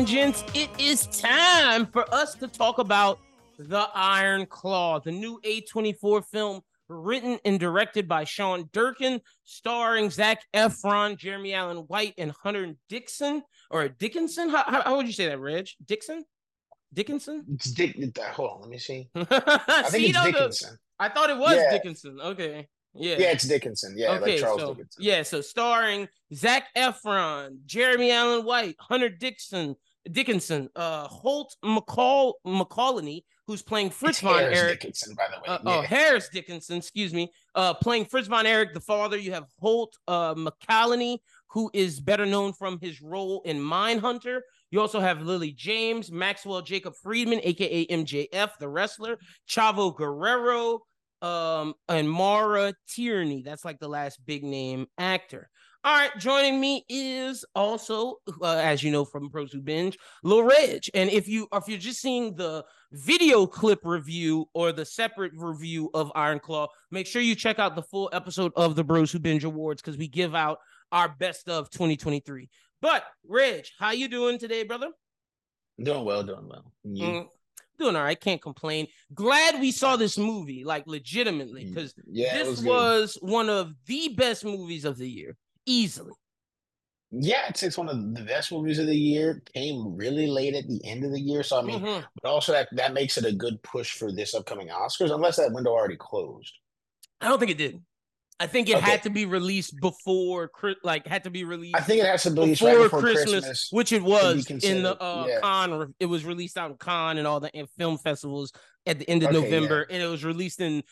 and gents, it is time for us to talk about The Iron Claw, the new A24 film written and directed by Sean Durkin, starring Zac Efron, Jeremy Allen White, and Hunter Dixon or Dickinson. How, how, how would you say that, Reg? Dixon? Dickinson? It's Dick. Hold on, let me see. I think See, it's Dickinson. I thought it was Yeah. Dickinson. Okay. Yeah. Yeah, it's Dickinson. Yeah, okay, like Charles so Dickinson. yeah, so starring Zac Efron, Jeremy Allen White, Hunter Dixon, Dickinson, uh, Holt McCall McCallany, who's playing Fritz It's von Harris Erich. Dickinson, by the way. Uh, yeah. Oh, Harris Dickinson, excuse me. Uh, playing Fritz von Erich, the father. You have Holt uh, McCallany, who is better known from his role in Mindhunter. You also have Lily James, Maxwell Jacob Friedman, aka MJF, the wrestler, Chavo Guerrero, um, and Maura Tierney. That's like the last big name actor. All right, joining me is also, uh, as you know from Bros Who Binge, Lil Reg. And if you if you're just seeing the video clip review or the separate review of Iron Claw, make sure you check out the full episode of the Bros Who Binge Awards because we give out our best of 2023. But Reg, how you doing today, brother? Doing well, doing well. You? Mm, doing all right, can't complain. Glad we saw this movie, like legitimately, because yeah, this was, was, one of the best movies of the year, easily. yeah, it's, it's one of the best movies of the year. Came really late at the end of the year, so I mean, Mhm. but also that that makes it a good push for this upcoming Oscars, unless that window already closed. I don't think it did. I think it Okay. had to be released before, like, had to be released. I think it has to be released before, right before Christmas, Christmas. which it was in the uh, yeah. con. It was released out in con and all the film festivals at the end of Okay, November, and it was released in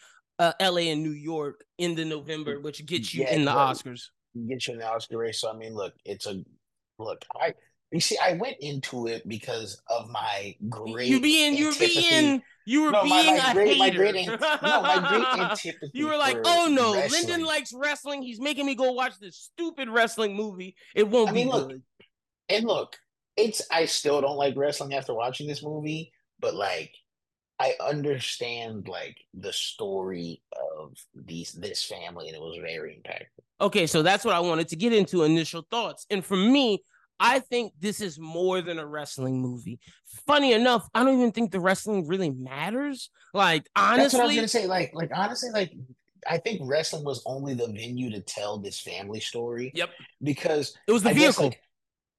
uh, L.A. and New York in the November, which gets you Yeah, in the but- Oscars. Get you the Oscar race. So I mean, look, it's a look. I you see, I went into it because of my great. You being, you were being, you were No, being my a great- my hater. great no, my great antipathy You were like, oh no, wrestling. Lyndon likes wrestling. He's making me go watch this stupid wrestling movie. It won't I be mean, look, good. And look, it's I still don't like wrestling after watching this movie, but like I understand like the story of these this family, and it was very impactful. Okay, so that's what I wanted to get into initial thoughts. And for me, I think this is more than a wrestling movie. Funny enough, I don't even think the wrestling really matters. Like That's what I was honestly, gonna say. Like, like honestly, like I think wrestling was only the venue to tell this family story. Yep. Because it was the I guess, vehicle. like,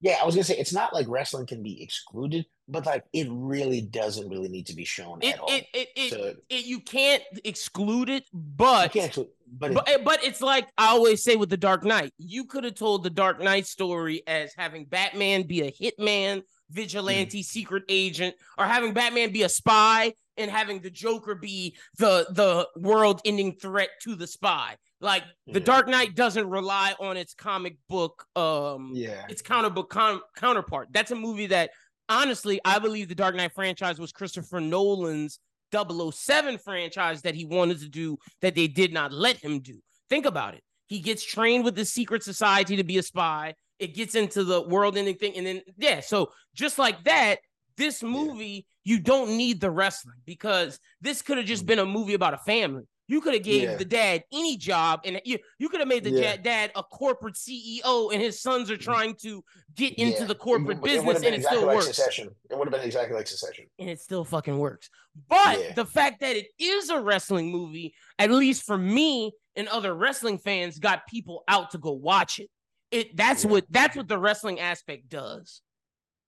yeah, I was gonna say it's not like wrestling can be excluded, but like it really doesn't really need to be shown it, at all. it, it, it, So, it, you can't exclude it, you but can't exclude, but, it- but, eh, but it's like I always say with the Dark Knight, you could have told the Dark Knight story as having Batman be a hitman, mm. vigilante, secret agent, or having Batman be a spy and having the Joker be the the world-ending threat to the spy. Like the Dark Knight doesn't rely on its comic book um yeah, its counter book con- counterpart. That's a movie that honestly, I believe the Dark Knight franchise was Christopher Nolan's 007 franchise that he wanted to do that they did not let him do. Think about it. He gets trained with the secret society to be a spy. It gets into the world ending thing. And then, yeah, so just like that, this movie, you don't need the wrestling because this could have just been a movie about a family. You could have gave Yeah. the dad any job, and you, you could have made the Yeah. dad a corporate CEO, and his sons are trying to get into Yeah. the corporate it business, been and it exactly still like works Succession. It would have been exactly like Succession. and it still fucking works. But the fact that it is a wrestling movie, at least for me and other wrestling fans, got people out to go watch it. It that's what that's what the wrestling aspect does.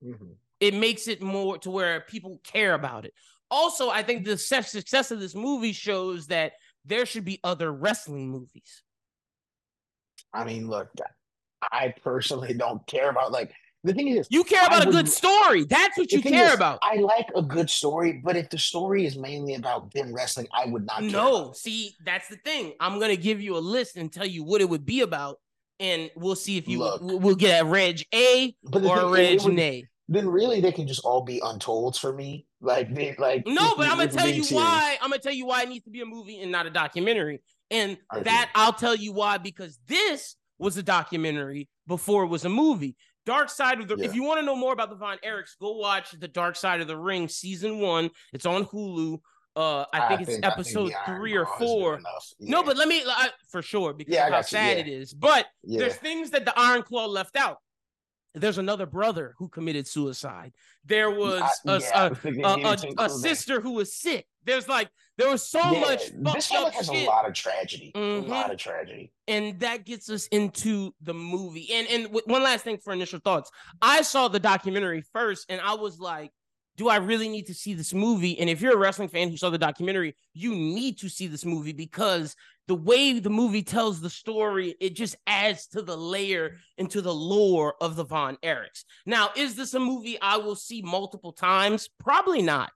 Mhm. It makes it more to where people care about it. Also, I think the success of this movie shows that there should be other wrestling movies. I mean, look, I personally don't care about like the thing is You care about a would- good story. That's what you care is, about. I like a good story, but if the story is mainly about them wrestling, I would not. No, see, that's the thing. I'm gonna give you a list and tell you what it would be about, and we'll see if you Look. we'll get a Reg A or a Reg Nay. Then really, they can just all be untolds for me. Like, they, like No, but I'm gonna tell you serious. why. I'm gonna tell you why it needs to be a movie and not a documentary. And Okay. that I'll tell you why because this was a documentary before it was a movie. Dark Side of the. Yeah. If you want to know more about the Von Erichs, go watch the Dark Side of the Ring season one. It's on Hulu. Uh, I think it's episode the Iron three or Claw has been four. enough. No, but let me I, for sure because Yeah, how you, sad yeah. it is. But yeah, there's things that the Iron Claw left out. There's another brother who committed suicide. There was I- a, yeah, a, a, a, sister who was sick. There's like there was so Yeah, much this family up has shit, a lot of tragedy. Mhm. A lot of tragedy. and that gets us into the movie. And and w- one last thing for initial thoughts. I saw the documentary first, and I was like, "Do I really need to see this movie?" And if you're a wrestling fan who saw the documentary, you need to see this movie because the way the movie tells the story, it just adds to the layer into the lore of the Von Erichs. Now, is this a movie I will see multiple times? Probably not.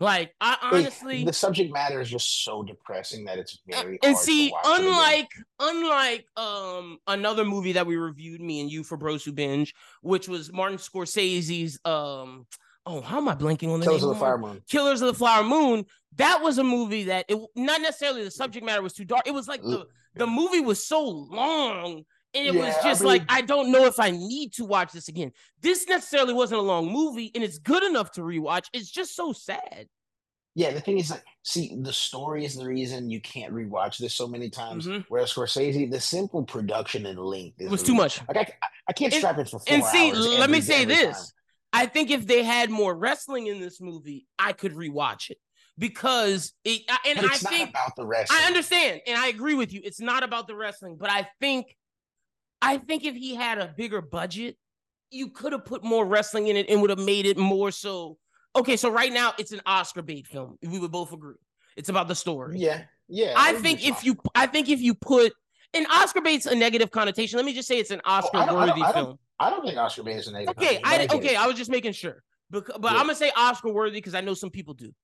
Like, I honestly the subject matter is just so depressing that it's uh, very and see, to watch it again. unlike unlike um another movie that we reviewed, me and you for Bros Who Binge, which was Martin Scorsese's um oh how am I blanking on the Killers name? of the Fire Moon. Killers of the Flower Moon. That was a movie that it not necessarily the subject matter was too dark. It was like the the movie was so long. And it was Yeah, I just like I don't know if I need to watch this again. This necessarily wasn't a long movie, and it's good enough to rewatch. It's just so sad. Yeah, the thing is, like, see, the story is the reason you can't rewatch this so many times. Mhm. Whereas Scorsese, the simple production and length was too much. Like, I, I can't And- strap it for four and see, let me say this. time. I think if they had more wrestling in this movie, I could rewatch it because it. I- And I think about the wrestling. I understand, and I agree with you. It's not about the wrestling, but I think, I think if he had a bigger budget, you could have put more wrestling in it and would have made it more so. Okay, so right now it's an Oscar bait film. We would both agree. It's about the story. Yeah, yeah. I think if you, I think if you put an Oscar bait's a negative connotation. Let me just say it's an Oscar Oh, I don't- I don't- worthy I don't- film. I don't think Oscar Bane is a negative. Okay, I okay. I was just making sure. But, but Yeah. I'm gonna say Oscar worthy because I know some people do.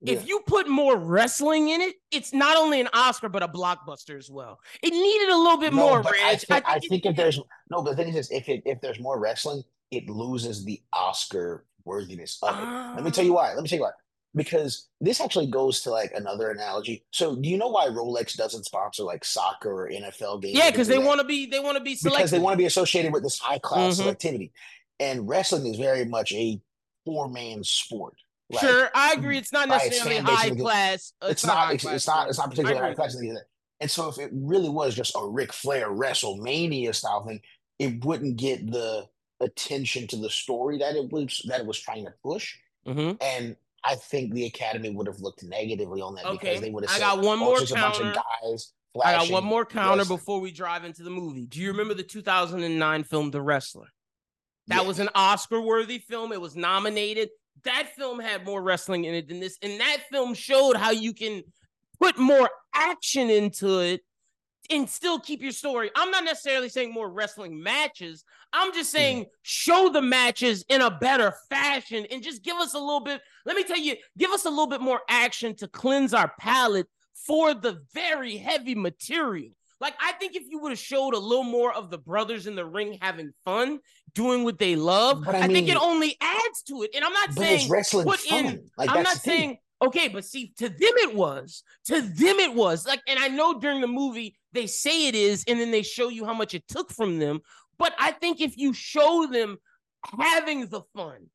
Yeah. If you put more wrestling in it, it's not only an Oscar but a blockbuster as well. It needed a little bit No, more, but Reg. I think, I it- think if there's no, but the thing is, if it, if there's more wrestling, it loses the Oscar worthiness of it. Let me tell you Ah. why. Let me tell you why. Because this actually goes to like another analogy. So, do you know why Rolex doesn't sponsor like soccer or NFL games? yeah, because they want to be they want to be selected. because they want to be associated with this high class Mhm. selectivity. And wrestling is very much a four man sport. Like, sure, I agree. It's not necessarily high class. it's not high it's, class it's not it's not particularly high class you. and things like that. And so if it really was just a Ric Flair WrestleMania style thing, it wouldn't get the attention to the story that it was that it was trying to push. Mhm. And I think the Academy would have looked negatively on that Okay, because they would have I said, got one "Oh, more it's just a bunch of counter. guys." I got one more counter wrestling." before we drive into the movie. Do you remember the 2009 film The Wrestler? That Yes. was an Oscar worthy film. It was nominated. That film had more wrestling in it than this. And that film showed how you can put more action into it and still keep your story. I'm not necessarily saying more wrestling matches. I'm just saying show the matches in a better fashion and just give us a little bit. Let me tell you, give us a little bit more action to cleanse our palate for the very heavy material. Like I think if you would have showed a little more of the brothers in the ring having fun, doing what they love, I I, think it only adds to it. And I'm not saying wrestling put fun. in- like I'm not the thing. saying okay, but see, to them it was. To them it was. Like, and I know during the movie they say it is, and then they show you how much it took from them. But I think if you show them having the fun,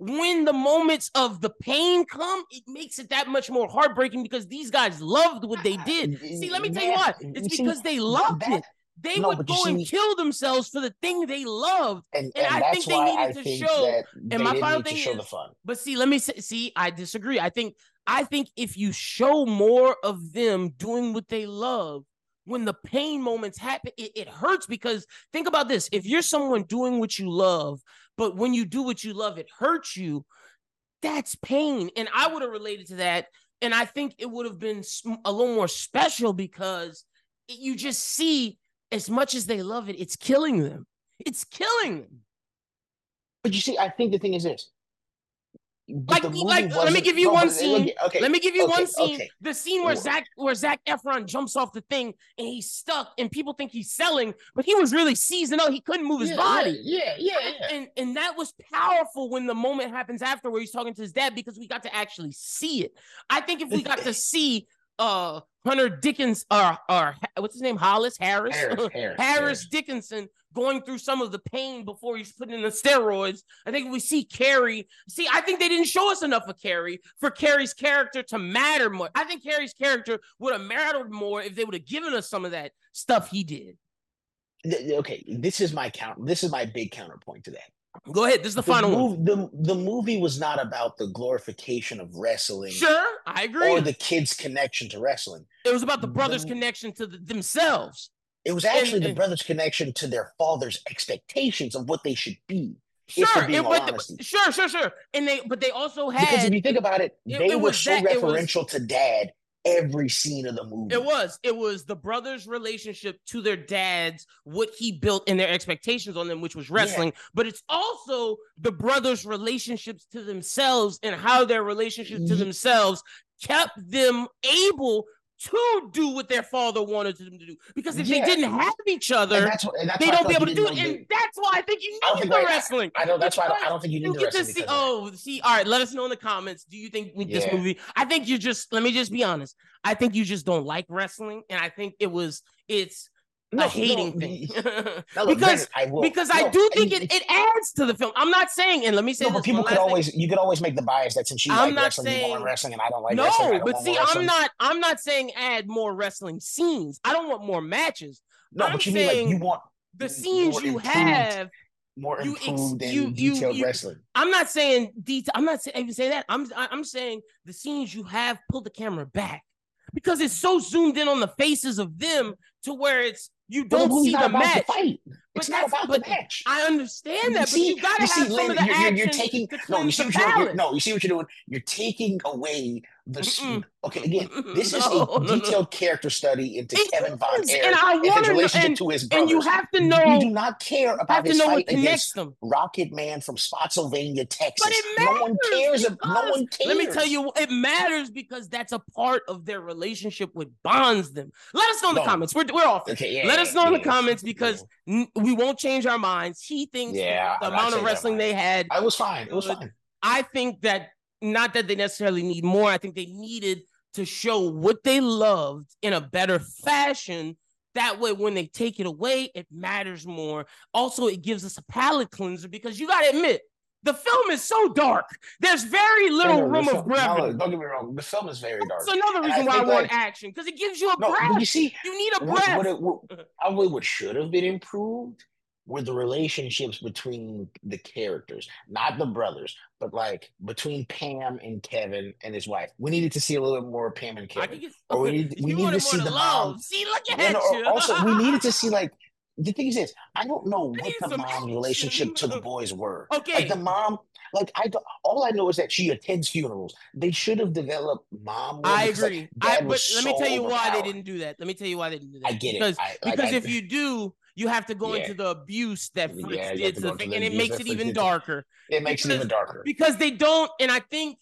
when the moments of the pain come, it makes it that much more heartbreaking because these guys loved what they did. See, let me tell you why. It's because they loved it. They no, would go and kill themselves for the thing they loved. and, and and I think they needed I to show- And my final thing is- But see, let me say, see, I disagree. I think I think if you show more of them doing what they love, when the pain moments happen, it, it hurts because think about this. If you're someone doing what you love, but when you do what you love, it hurts you, that's pain. And I would have related to that. And I think it would have been a little more special because you just see as much as they love it, it's killing them. It's killing them. But you see, I think the thing is this. Like- like, let me give you one scene. Okay, Let me give you one scene. okay. The scene where Zac where Zac Efron jumps off the thing and he's stuck, and people think he's selling, but he was really seasoned out. He couldn't move his Yeah, body. Yeah, yeah, yeah. And and that was powerful when the moment happens after where he's talking to his dad because we got to actually see it. I think if we got to see uh Hunter Dickens or or what's his name Hollis Harris Harris, Harris, Harris Dickinson going through some of the pain before he's put in the steroids. I think we see Kerry. See, I think they didn't show us enough of Kerry for Kerry's character to matter more. I think Kerry's character would have mattered more if they would have given us some of that stuff he did. okay, this is my count. This is my big counterpoint to that. Go ahead. This is the, The, final one. the, the movie was not about the glorification of wrestling Sure, I agree. or the kids' connection to wrestling. it was about the brothers' the- connection to the, themselves. It was actually the and- brothers' connection to their father's expectations of what they should be. Sure, it- but- sure, sure, sure. And they, but they also had Because if you think about it, it- they it were was so that- it was- referential to dad every scene of the movie. It was. It was the brothers' relationship to their dads, what he built and their expectations on them, which was wrestling. But it's also the brothers' relationships to themselves and how their relationship to themselves kept them able to do what their father wanted them to do. Because if Yeah. they didn't have each other, what- they don't be able to do it. And that's why I think you need the I- wrestling. I know that's why I don't, I don't think you you need the get to wrestling see. because of that. Oh, see, all right. Let us know in the comments. Do you think with this movie? I think you just. Let me just be honest. I think you just don't like wrestling, and I think it was. It's No, a hating no, thing. no, look, because I will, because I do think it, it adds to the film. I'm not saying, and let me say No, but people could last thing. always you could always make the bias that since you I'm like not wrestling, you saying- want wrestling, and I don't like wrestling. No, but see, I'm not. I'm not saying add more wrestling scenes. I don't want more matches. No, I'm but you mean like you saying want The scenes you have more you ex- improved you- you- detailed you- wrestling. I'm not saying detail. I'm not saying even say that. I'm I'm saying the scenes you have pull the camera back because it's so zoomed in on the faces of them to where it's you don't see the match. the fight. But It's not about but the match. I understand that, see, but you gotta you see, have some Lyn, of the you're, you're, you're taking to no. You see what you're doing? You're- no. You see what you're doing? You're taking away the. Mm-mm. Okay, again, this is No, a no, no. detailed character study into It Kevin Von is, Erich and I and his relationship and, to his brothers. and you have to know, do not care about his fight against them. Rocket Man from Spotsylvania, Texas. But it matters. no one cares. ab- No one cares. Let me tell you, it matters because that's a part of their relationship, what bonds them. Let us know in the comments. We're, we're off. Okay, yeah, Let us know in the yeah, comments because n- we won't change our minds. He thinks Yeah, the amount of wrestling they had. I was fine. It was fine. I think that not that they necessarily need more. I think they needed to show what they loved in a better fashion. That way, when they take it away, it matters more. Also, it gives us a palate cleanser because you got to admit, the film is so dark. There's very little No, room of film- no, don't get me wrong. The film is very dark. That's another And I reason why I want like- action because it gives you a No, breath. you see, you need a what, breath. what, it, what probably what should have been improved were the relationships between the characters, not the brothers, but like between Pam and Kevin and his wife. We needed to see a little bit more of Pam and Kevin. get, Or we need- we you need wanted to see the love. mom. See, look at And you. also, we needed to see like the thing is this. I don't know what the mom's action. relationship to the boys were. Okay. Like the mom, like I all I know is that she attends funerals. They should have developed mom. I because, like, agree. I, but let me so tell you why they didn't do that. Let me tell you why they didn't do that. I get because, it. I, like, Because I- if you do, you have to go Yeah. into the abuse that Fritz Yeah, did to the thing, and it makes it even darker it makes it even darker. because they don't. And I think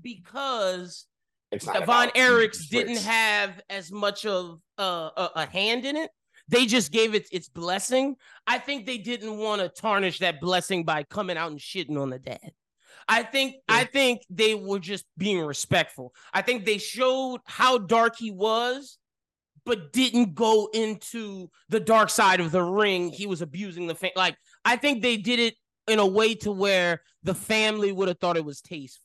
because It's Von Erichs didn't have as much of uh, a, a hand in it. They just gave it its blessing. I think they didn't want to tarnish that blessing by coming out and shitting on the dad. I think I think they were just being respectful. I think they showed how dark he was, but didn't go into the dark side of the ring. He was abusing the fa- like I think they did it in a way to where the family would have thought it was tasteful.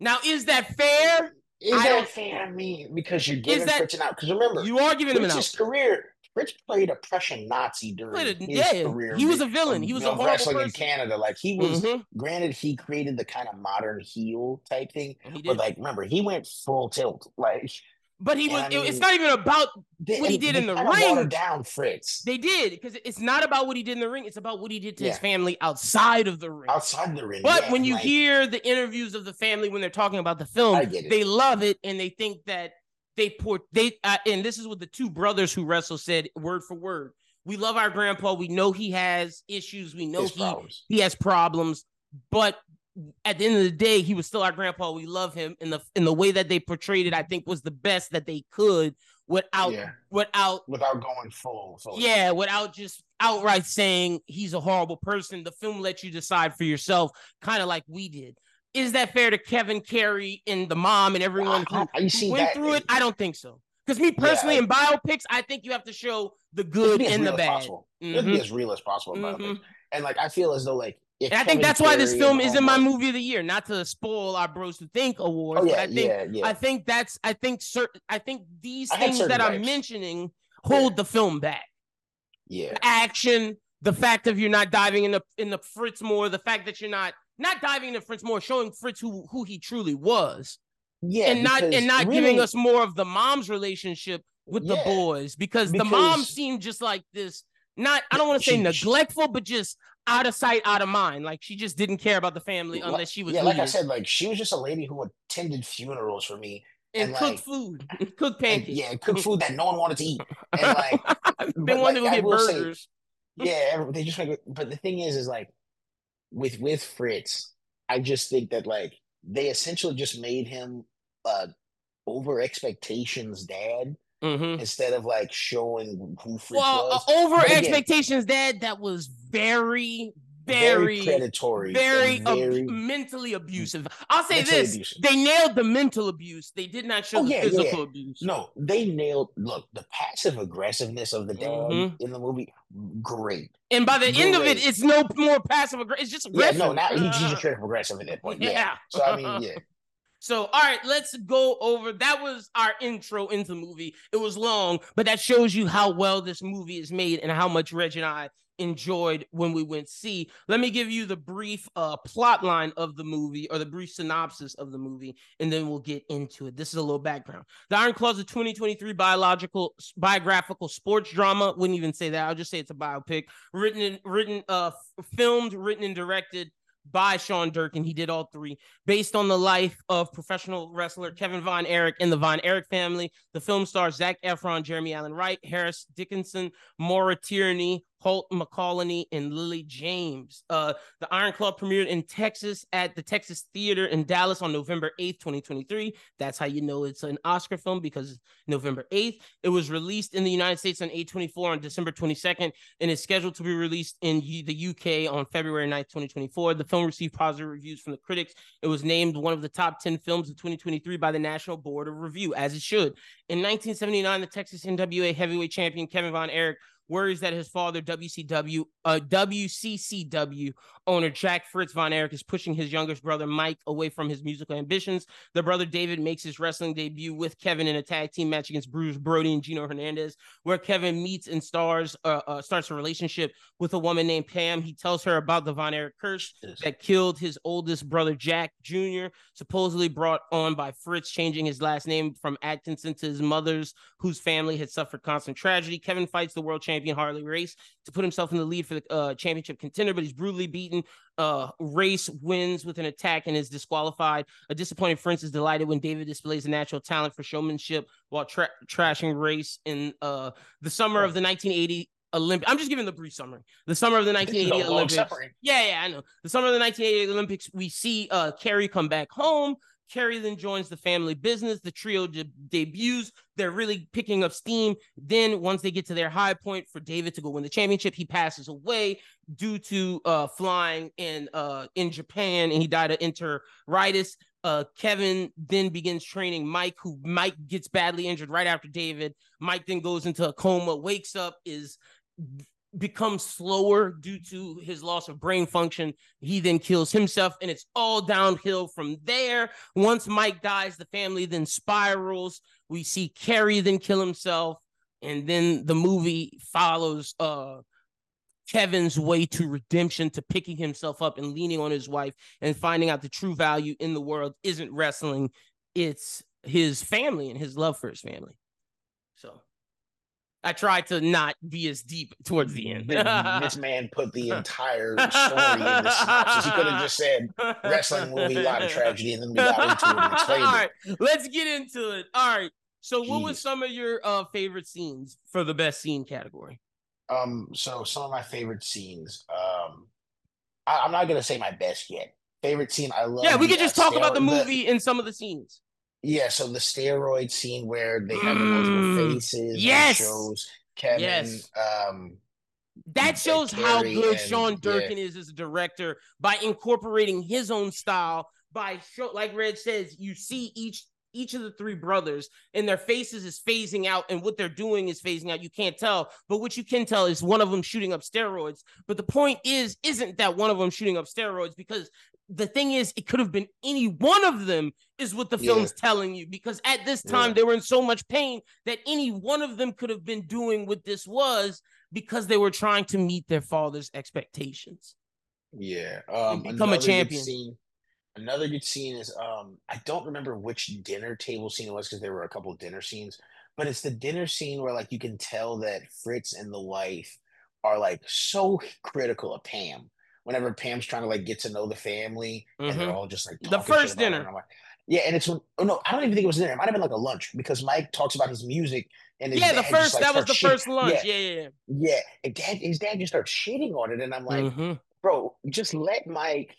Now, is that fair? Is I that fair? I mean, because you're giving that- Fritz an out. Because remember, You are giving him an out. Career. Fritz played a Prussian Nazi during a- his yeah, career. he was a villain. He was a horrible wrestling in. Canada. Like he was. Mhm. Granted, he created the kind of modern heel type thing, but like remember, he went full tilt. Like But he Yeah, was. I it- it's not even about. they, What he did in the ring- down Fritz They did because it's not about what he did in the ring. It's about what he did to his family outside of the ring. outside the ring. But yeah, when you like, hear the interviews of the family when they're talking about the film, I get it. they love it and they think that they port they uh, and this is what the two brothers who wrestle said word for word. We love our grandpa. We know he has issues. We know his he problems. he has problems, but at the end of the day, he was still our grandpa. We love him in the in the way that they portrayed it. I think was the best that they could without Yeah. without without going full. So yeah, without just outright saying he's a horrible person. The film lets you decide for yourself, kind of like we did. Is that fair to Kevin Kerry and the mom and everyone who, who went that, through it? I don't think so. Because me personally, I- in biopics, I think you have to show the you have to good and the bad. Possible. Mm-hmm. be as real as possible about Mhm. And like I feel as though like And I think that's why this film is in my movie of the year. Not to spoil our Bros Who Think awards, Oh yeah, but I think yeah, yeah. I think that's I think certain I think these I things that I'm mentioning hold the film back. Yeah. Action, the fact of you're not diving in the in the Fritz more, the fact that you're not not diving into Fritz more, showing Fritz who who he truly was. Yeah. and not and not really- giving us more of the mom's relationship with the boys because, the mom seemed just like this not I don't want to say She- she- neglectful but just out of sight out of mind like she just didn't care about the family Like- unless she was Yeah, like I said, like she was just a lady who attended funerals for me. and, and, cook like- food cook pancakes yeah, cook food that no one wanted to eat. And like but, wanting like, to get will say- burgers yeah, they just like. But the thing is, is like with with Fritz, I just think that like they essentially just made him uh over expectations dad Mhm. instead of like showing who Fritz well uh, over But again- expectations dad that was very very very predatory, very, ab- very mentally abusive. I'll say this: abusive. they nailed the mental abuse. They did not show Oh, the yeah, yeah, physical yeah. abuse. No, they nailed. Look, the passive aggressiveness of the dad Mhm. in the movie, great. And by the end of it, it's no more passive aggressive. It's just Yeah, aggressive. no, now he, he's just straight aggressive at that point. Yeah. Yeah. So I mean, yeah, So, all right, let's go over. That was our intro into the movie. It was long, but that shows you how well this movie is made and how much Reg and I enjoyed when we went see. Let me give you the brief uh plot line of the movie or the brief synopsis of the movie, and then we'll get into it. This is a little background. The Iron Claw is a 2023 biological biographical sports drama. Wouldn't even say that. I'll just say it's a biopic. Written written, uh, filmed, written and directed by Sean Durkin. He did all three based on the life of professional wrestler Kevin Von Erich and the Von Erich family. The film stars Zac Efron, Jeremy Allen White, Harris Dickinson, Maura Tierney, Holt McCallany, and Lily James. Uh, the Iron Claw premiered in Texas at the Texas Theater in Dallas on November 8th, 2023. That's how you know it's an Oscar film because November 8th. It was released in the United States on A24 on December 22nd and is scheduled to be released in the UK on February 9th, 2024. The film received positive reviews from the critics. It was named one of the top 10 films of 2023 by the National Board of Review, as it should. In 1979, the Texas NWA heavyweight champion Kevin Von Erich worries that his father, WCW, uh, WCCW owner Jack Fritz Von Erich, is pushing his youngest brother Mike away from his musical ambitions. The brother David makes his wrestling debut with Kevin in a tag team match against Bruiser Brody and Gino Hernandez, where Kevin meets and stars uh, uh, starts a relationship with a woman named Pam. He tells her about the Von Erich curse Yes. that killed his oldest brother Jack Jr., supposedly brought on by Fritz changing his last name from Atkinson to his mother's, whose family had suffered constant tragedy. Kevin fights the world champion Harley Race to put himself in the lead for the uh, championship contender, but he's brutally beaten. Uh, Race wins with an attack and is disqualified. A disappointed Fritz is delighted when David displays a natural talent for showmanship while tra- trashing Race in uh, the summer of the 1980 Olympic. I'm just giving the brief summary. The summer of the 1980 Olympics. suffering. Yeah, yeah, I know. The summer of the 1988 Olympics, we see uh Kerry come back home. Kerry then joins the family business. The trio de- debuts. They're really picking up steam. Then, once they get to their high point for David to go win the championship, he passes away due to uh flying in uh in Japan, and he died of enteritis. Uh, Kevin then begins training Mike, who Mike gets badly injured right after David. Mike then goes into a coma, wakes up, is becomes slower due to his loss of brain function. He then kills himself, and it's all downhill from there. Once Mike dies, the family then spirals. We see Kerry then kill himself, and then the movie follows uh Kevin's way to redemption, to picking himself up and leaning on his wife and finding out the true value in the world isn't wrestling, it's his family and his love for his family. So I tried to not be as deep towards the end. This man put the entire story in the synopsis. He could have just said wrestling movie, a lot of tragedy, and then we got into it and explained it. right, let's get into it. All right. So, what was some of your uh, favorite scenes for the best scene category? Um, so some of my favorite scenes. Um, I, I'm not gonna say my best yet. Favorite scene. I love. yeah, we the, could just talk about the movie and some of the scenes. Yeah, so the steroid scene where they have the multiple Mm, faces. yes. shows Kevin. Yes. Um, That Yeah, shows how good and- Sean yeah. Durkin is as a director by incorporating his own style. By show, like Red says, you see each each of the three brothers and their faces is phasing out and what they're doing is phasing out. You can't tell, but what you can tell is one of them shooting up steroids. But the point is, isn't that one of them shooting up steroids because the thing is, it could have been any one of them, is what the film's yeah. telling you. Because at this time, yeah. they were in so much pain that any one of them could have been doing what this was because they were trying to meet their father's expectations. Yeah. Um, become a champion. Scene, another good scene is um, I don't remember which dinner table scene it was because there were a couple dinner scenes, but it's the dinner scene where like you can tell that Fritz and the wife are like so critical of Pam whenever Pam's trying to like get to know the family, mm-hmm. and they're mm-hmm. all just like the first dinner. Like, yeah, and it's when oh no, I don't even think it was dinner. It might have been like a lunch because Mike talks about his music and yeah, the first like, that was the shitting. first lunch. Yeah, yeah, yeah. Yeah, and dad, his dad just starts shitting on it, and I'm like, mm-hmm. bro, just let Mike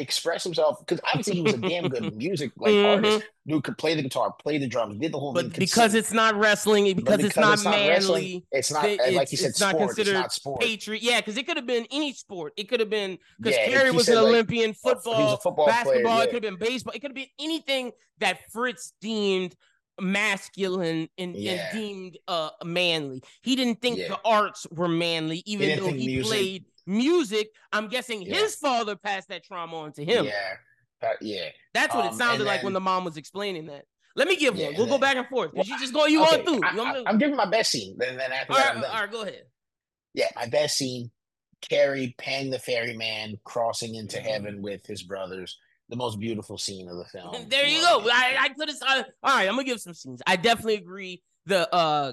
express himself because obviously he was a damn good music like mm-hmm. artist. Dude could play the guitar, play the drums, did the whole but thing. because it's not wrestling, because, because it's not it's manly, it's not it's, like you said, it's sport, not considered it's not sport. patriot. Yeah, because it could have been any sport. It could have been because yeah, Kerry was an like, Olympian, football, football basketball. Player, yeah. It could have been baseball. It could have been anything that Fritz deemed masculine and, yeah. and deemed uh manly. He didn't think the arts were manly, even he though he music. played music. I'm guessing yeah. his father passed that trauma on to him. Yeah. Uh, yeah. That's what um, it sounded like when the mom was explaining that. Let me give one. We'll then, go back and forth. Well, you just go you okay, on through. I, am giving my best scene. Then, then after all that, right, all right, go ahead. Yeah, my best scene. Kerry paying the ferryman crossing into mm-hmm. heaven with his brothers the most beautiful scene of the film. there you go. I, I could have. All right, I'm gonna give some scenes. I definitely agree. The uh,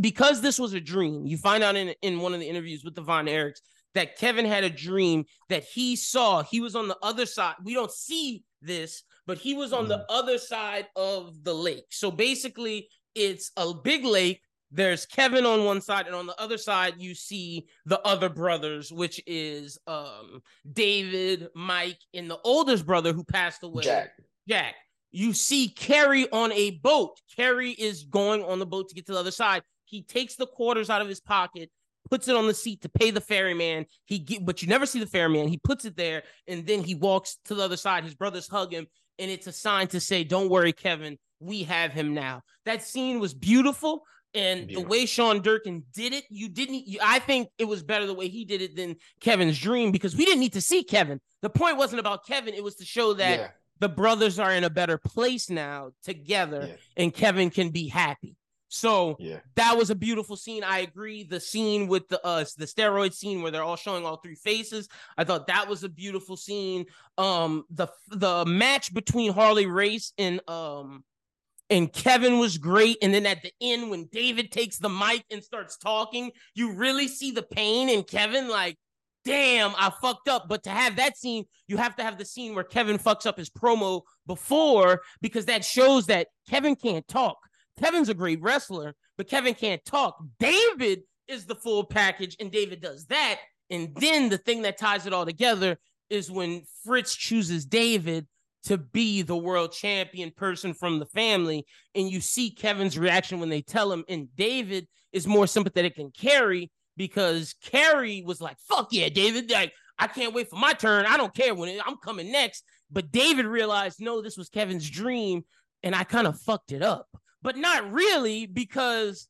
because this was a dream. You find out in in one of the interviews with the Von Erichs that Kevin had a dream that he saw. He was on the other side. We don't see this, but he was on mm. the other side of the lake. So basically, it's a big lake there's Kevin on one side, and on the other side, you see the other brothers, which is um David, Mike, and the oldest brother who passed away, Jack. Jack. You see Kerry on a boat. Kerry is going on the boat to get to the other side. He takes the quarters out of his pocket, puts it on the seat to pay the ferryman. He get, but you never see the ferryman. He puts it there, and then he walks to the other side. His brothers hug him, and it's a sign to say, "Don't worry, Kevin. We have him now." That scene was beautiful. And yeah. the way Sean Durkin did it, you didn't. You, I think it was better the way he did it than Kevin's dream because we didn't need to see Kevin. The point wasn't about Kevin; it was to show that yeah. the brothers are in a better place now together, yeah. and Kevin can be happy. So that was a beautiful scene. I agree. The scene with the uh the steroid scene where they're all showing all three faces. I thought that was a beautiful scene. Um, the the match between Harley Race and um and Kevin was great. And then at the end, when David takes the mic and starts talking, you really see the pain in Kevin. Like, damn, I fucked up. But to have that scene, you have to have the scene where Kevin fucks up his promo before because that shows that Kevin can't talk. Kevin's a great wrestler, but Kevin can't talk. David is the full package, and David does that. And then the thing that ties it all together is when Fritz chooses David to be the world champion person from the family. And you see Kevin's reaction when they tell him, and David is more sympathetic than Kerry because Kerry was like, fuck yeah, David. Like, I can't wait for my turn. I don't care when it, I'm coming next. But David realized, no, this was Kevin's dream. And I kind of fucked it up, but not really because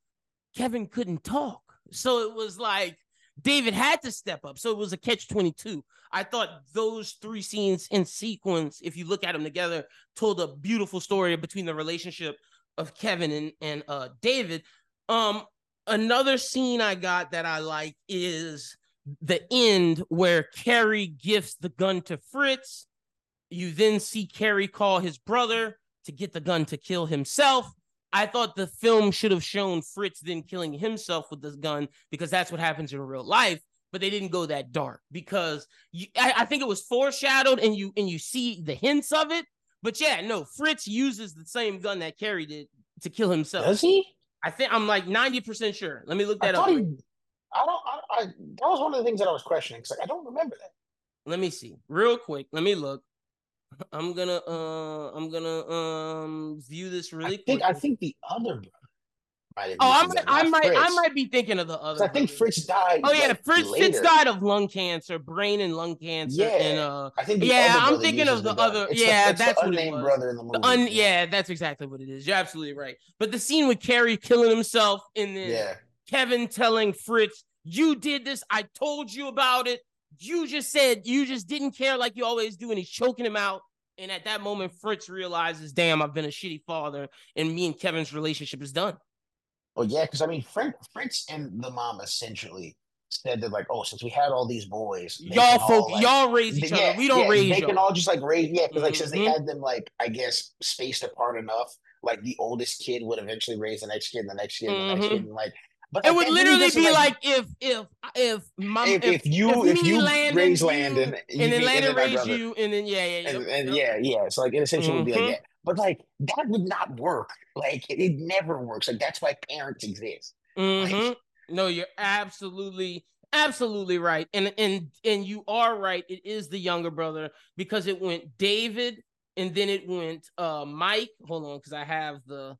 Kevin couldn't talk. So it was like, David had to step up. So it was a catch 22. I thought those three scenes in sequence, if you look at them together, told a beautiful story between the relationship of Kevin and, and uh, David. Um, another scene I got that I like is the end where Kerry gifts the gun to Fritz. You then see Kerry call his brother to get the gun to kill himself. I thought the film should have shown Fritz then killing himself with this gun because that's what happens in real life. But they didn't go that dark because you, I, I think it was foreshadowed and you and you see the hints of it. But yeah, no, Fritz uses the same gun that Kerry did to kill himself. Does he? I think I'm like 90% sure. Let me look that I up. He, I don't I, I, that was one of the things that I was questioning because like, I don't remember that. Let me see real quick. Let me look. I'm gonna uh I'm gonna um view this really I think I think the other brother. oh, I might, I might, I might be thinking of the other. I think Fritz died. Oh yeah, like, Fritz, Fritz died of lung cancer, brain and lung cancer. Yeah, and, uh, I think. yeah, I'm thinking of the, the other. It's yeah, the, that's the what unnamed brother in the movie. The un, yeah, that's exactly what it is. You're absolutely right. But the scene with Kerry killing himself, and then yeah. Kevin telling Fritz, "You did this. I told you about it. You just said you just didn't care like you always do," and he's choking him out. And at that moment, Fritz realizes, damn, I've been a shitty father, and me and Kevin's relationship is done. Well, yeah, because I mean, Fritz and the mom essentially said that, like, oh, since we had all these boys, y'all folk, like, y'all raise each yeah, other. We don't yeah, raise. They y'all. can all just like raise, yeah, because like since they mm-hmm. had them like, I guess, spaced apart enough, like the oldest kid would eventually raise the next kid, and the next kid, and the next kid, mm-hmm. and like but it would literally be like, like, if if if mom if, if, if you if, if you Landon, raise Landon and, and then Landon raise you and then yeah yeah yeah and, and yeah yeah. So like it essentially mm-hmm. would be like mm-hmm. that. But like that would not work. Like it, it never works. Like that's why parents exist. Mm-hmm. like, no you're absolutely absolutely right. And and and you are right. It is the younger brother because it went David and then it went uh Mike. Hold on because I have the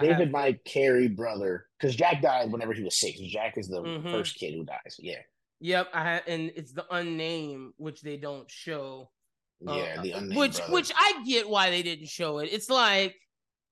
David, my Kerry brother, because Jack died whenever he was six. Jack is the mm-hmm. first kid who dies. Yeah. Yep, I had, and it's the unnamed, which they don't show. Yeah, uh, the unnamed. Which, brother. which I get why they didn't show it. It's like,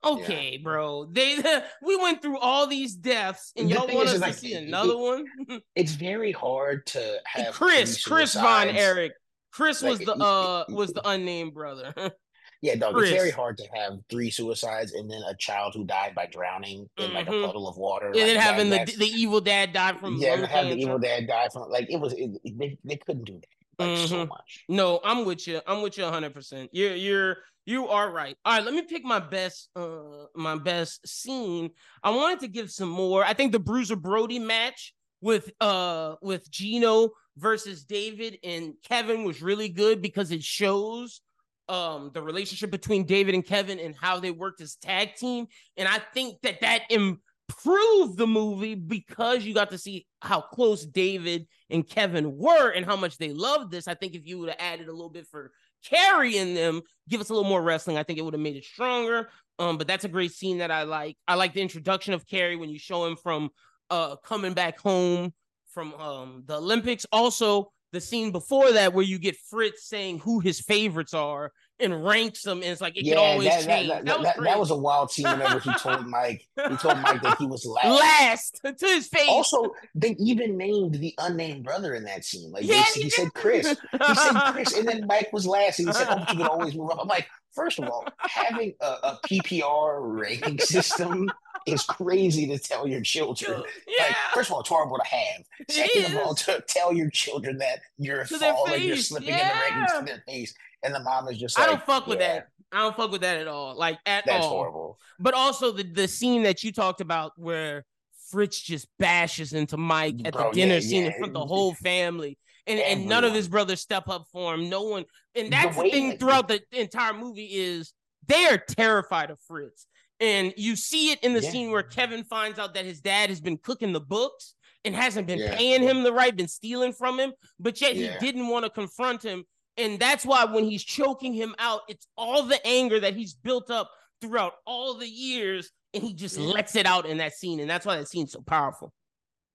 okay, yeah. bro, they we went through all these deaths, and the y'all want us to like, see another it, one. it's very hard to have Chris, Chris Von Erich. Chris like, was the uh was the unnamed brother. Yeah, dog. Chris. It's very hard to have three suicides and then a child who died by drowning in mm-hmm. like a mm-hmm. puddle of water. And like, then having the the evil dad die from yeah, and have the evil dad die from like it was it, they they couldn't do that like mm-hmm. so much. No, I'm with you. I'm with you 100. percent You're you're you are right. All right, let me pick my best uh my best scene. I wanted to give some more. I think the Bruiser Brody match with uh with Gino versus David and Kevin was really good because it shows um the relationship between David and Kevin and how they worked as tag team. And I think that that improved the movie because you got to see how close David and Kevin were and how much they loved this. I think if you would have added a little bit for Kerry carrying them give us a little more wrestling I think it would have made it stronger. Um but that's a great scene that I like. I like the introduction of Kerry when you show him from uh coming back home from um the Olympics. Also the scene before that where you get Fritz saying who his favorites are and ranks them, and it's like it yeah, can always that, change. That, that, that, was that, was a wild scene whenever he told Mike, he told Mike that he was last. Last to his face. Also, they even named the unnamed brother in that scene. Like yeah, they, he said Chris. He said Chris, and then Mike was last, and he said, "Oh, you can always move up." I'm like, first of all, having a, a PPR ranking system is crazy to tell your children. Yeah. Like, first of all, it's horrible to have. Second of all, to tell your children that you're a fall and you're slipping yeah. in the rankings to their face. And the mom is just like, I don't fuck with that. I don't fuck with that at all. Like at That's all. horrible. But also the the scene that you talked about where Fritz just bashes into Mike at Bro, the dinner yeah, scene yeah. in front of the whole family. And, and none of his brothers step up for him. No one, and that's the, the thing throughout the entire movie is they are terrified of Fritz. And you see it in the yeah. scene where Kevin finds out that his dad has been cooking the books and hasn't been yeah. paying him the right, been stealing from him, but yet yeah. he didn't want to confront him. And that's why when he's choking him out, it's all the anger that he's built up throughout all the years, and he just lets it out in that scene. And that's why that scene's so powerful.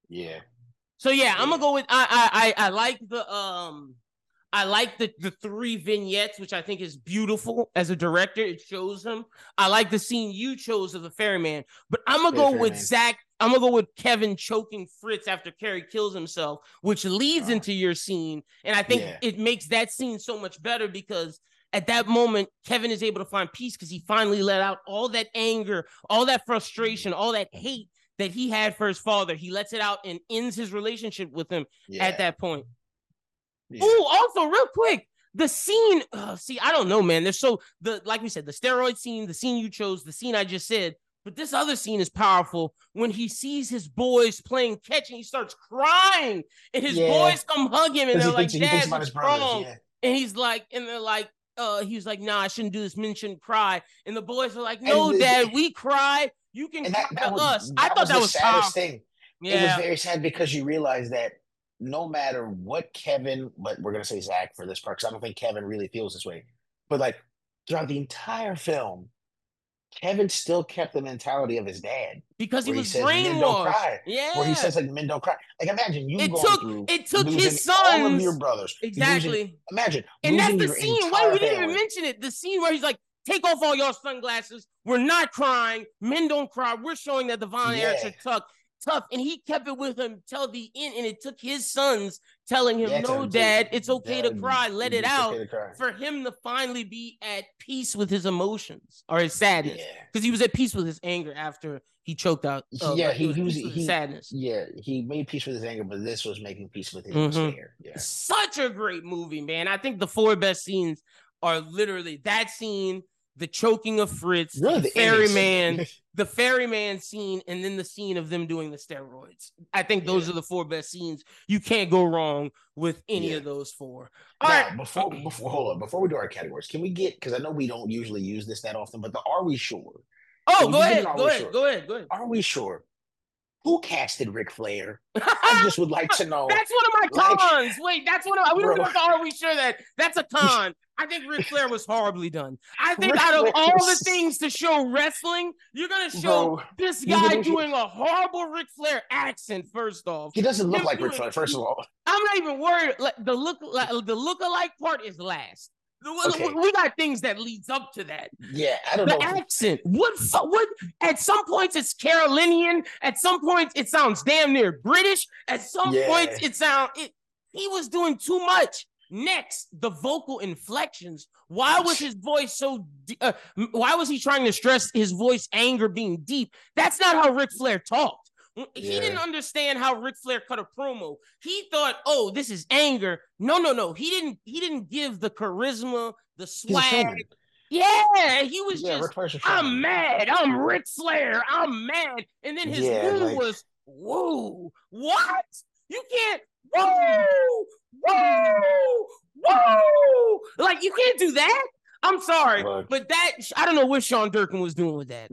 Yeah. So yeah, I'm gonna go with I I I, I like the um I like the, the three vignettes, which I think is beautiful as a director. It shows him. I like the scene you chose of the ferryman, but I'm gonna go with Zac. I'm gonna go with Kevin choking Fritz after Kerry kills himself, which leads oh. into your scene. And I think yeah. it makes that scene so much better because at that moment, Kevin is able to find peace because he finally let out all that anger, all that frustration, all that hate that he had for his father. He lets it out and ends his relationship with him yeah. at that point. Yeah. Oh, also real quick, the scene. Uh, see, I don't know, man. There's so the like we said, the steroid scene, the scene you chose, the scene I just said. But this other scene is powerful when he sees his boys playing catch and he starts crying, and his yeah. boys come hug him and they're like, "Dad, what's wrong?" And he's like, and they're like, uh, he's like, "Nah, I shouldn't do this. Men shouldn't cry." And the boys are like, "No, the, Dad, we cry. You can cry that, to was, us." I thought that was the saddest powerful. thing. Yeah. It was very sad because you realize that no matter what Kevin, but we're gonna say Zac for this part because I don't think Kevin really feels this way. But like throughout the entire film, Kevin still kept the mentality of his dad because he was says men don't brainwashed. cry. Yeah, Where he says like men don't cry. Like imagine you it going took through it took losing his all of sons your brothers. losing- exactly. imagine And that's the scene. Entire we didn't even mention it. The scene where he's like, take off all your sunglasses. We're not crying. Men don't cry. We're showing that the Von Erichs Yeah. are tough. And he kept it with him till the end. And it took his sons telling him, Yeah, No, dad, to- it's okay to cry. Let it out. okay. For him to finally be at peace with his emotions or his sadness. Yeah. Because he was at peace with his anger after he choked out. uh, Yeah, he- was he was- peace he- sadness. Yeah, he made peace with his anger, but this was making peace with his Mhm. despair. Yeah. Such a great movie, man. I think the four best scenes are literally that scene, the choking of Fritz, Really, the ferryman, the ferryman scene, and then the scene of them doing the steroids. I think those Yeah. are the four best scenes. You can't go wrong with any Yeah. of those four. All now, right. before before hold on, before we do our categories, can we get because I know we don't usually use this that often, but the are we sure? Oh, go ahead. Go ahead. short. Go ahead. Go ahead. Are we sure? Who casted Ric Flair? I just would like to know. That's one of my Like- cons. Wait, that's one of my. We don't have are we sure that that's a con. I think Ric Flair was horribly done. I think Ric out of Flair all the things to show wrestling, you're gonna show Bro, this guy doing a horrible Ric Flair accent. First off, he doesn't look him like Ric Flair. First of all, I'm not even worried. Like the look, like, the look-alike part is last. Okay. We got things that leads up to that. yeah, I don't The know. accent. What? What? At some points it's Carolinian. At some points it sounds damn near British. At some Yeah. points it sound. It. He was doing too much. Next, the vocal inflections. Why was his voice so? d- Uh, why was he trying to stress his voice anger being deep? That's not how Ric Flair talked. He Yeah. didn't understand how Ric Flair cut a promo. He thought, "Oh, this is anger." No, no, no. He didn't. He didn't give the charisma, the swag. Yeah, he was Yeah, just. Ric Flair's a showman. I'm mad. I'm Ric Flair. I'm mad. And then his Yeah, like- was, whoa, what? You can't, whoa, whoa, whoa. Like, you can't do that. I'm sorry. Look. But that, I don't know what Sean Durkin was doing with that.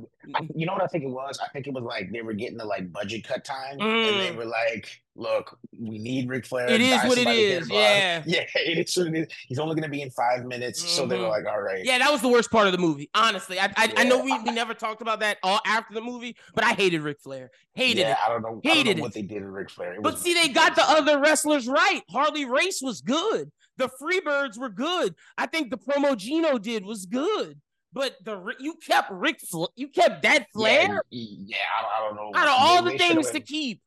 You know what I think it was? I think it was like they were getting the like budget cut time, and they Mm. were like, "Look, we need Ric Flair. It is what it is, him up." yeah. yeah, it is what it is. He's only going to be in five minutes, so they were Mhm. like, "All right, Yeah, that was the worst part of the movie. Honestly, I I, I know we, we never talked about that all after the movie, but I hated Ric Flair. Hated yeah." it. I don't know. I don't Hated know what they did to Ric Flair. It But was- see, they got the other wrestlers right. Harley Race was good. The Freebirds were good. I think the promo Gino did was good. But the you kept Ric, you kept that Flair Yeah, yeah I, don't, I don't know. out of all the things to keep.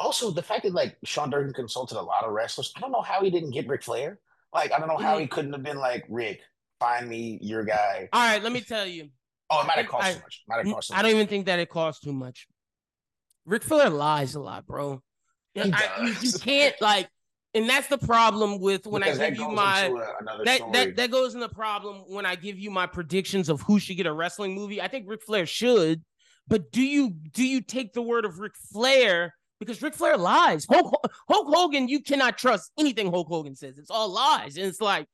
Also, the fact that like Sean Durkin consulted a lot of wrestlers, I don't know how he didn't get Ric Flair. Like, I don't know how he mm-hmm. couldn't have been like, Ric, find me your guy. All right, let me tell you. Oh, it might have cost I- too much. Might have cost too I don't even think that it cost too much. Ric Flair lies a lot, bro. He I- you, you can't like, and that's the problem with when Because I give you my into a- another that story. that that goes in the problem when I give you my predictions of who should get a wrestling movie. I think Ric Flair should, but do you do you take the word of Ric Flair because Ric Flair lies? Hulk, Hulk Hogan, you cannot trust anything Hulk Hogan says. It's all lies, and it's like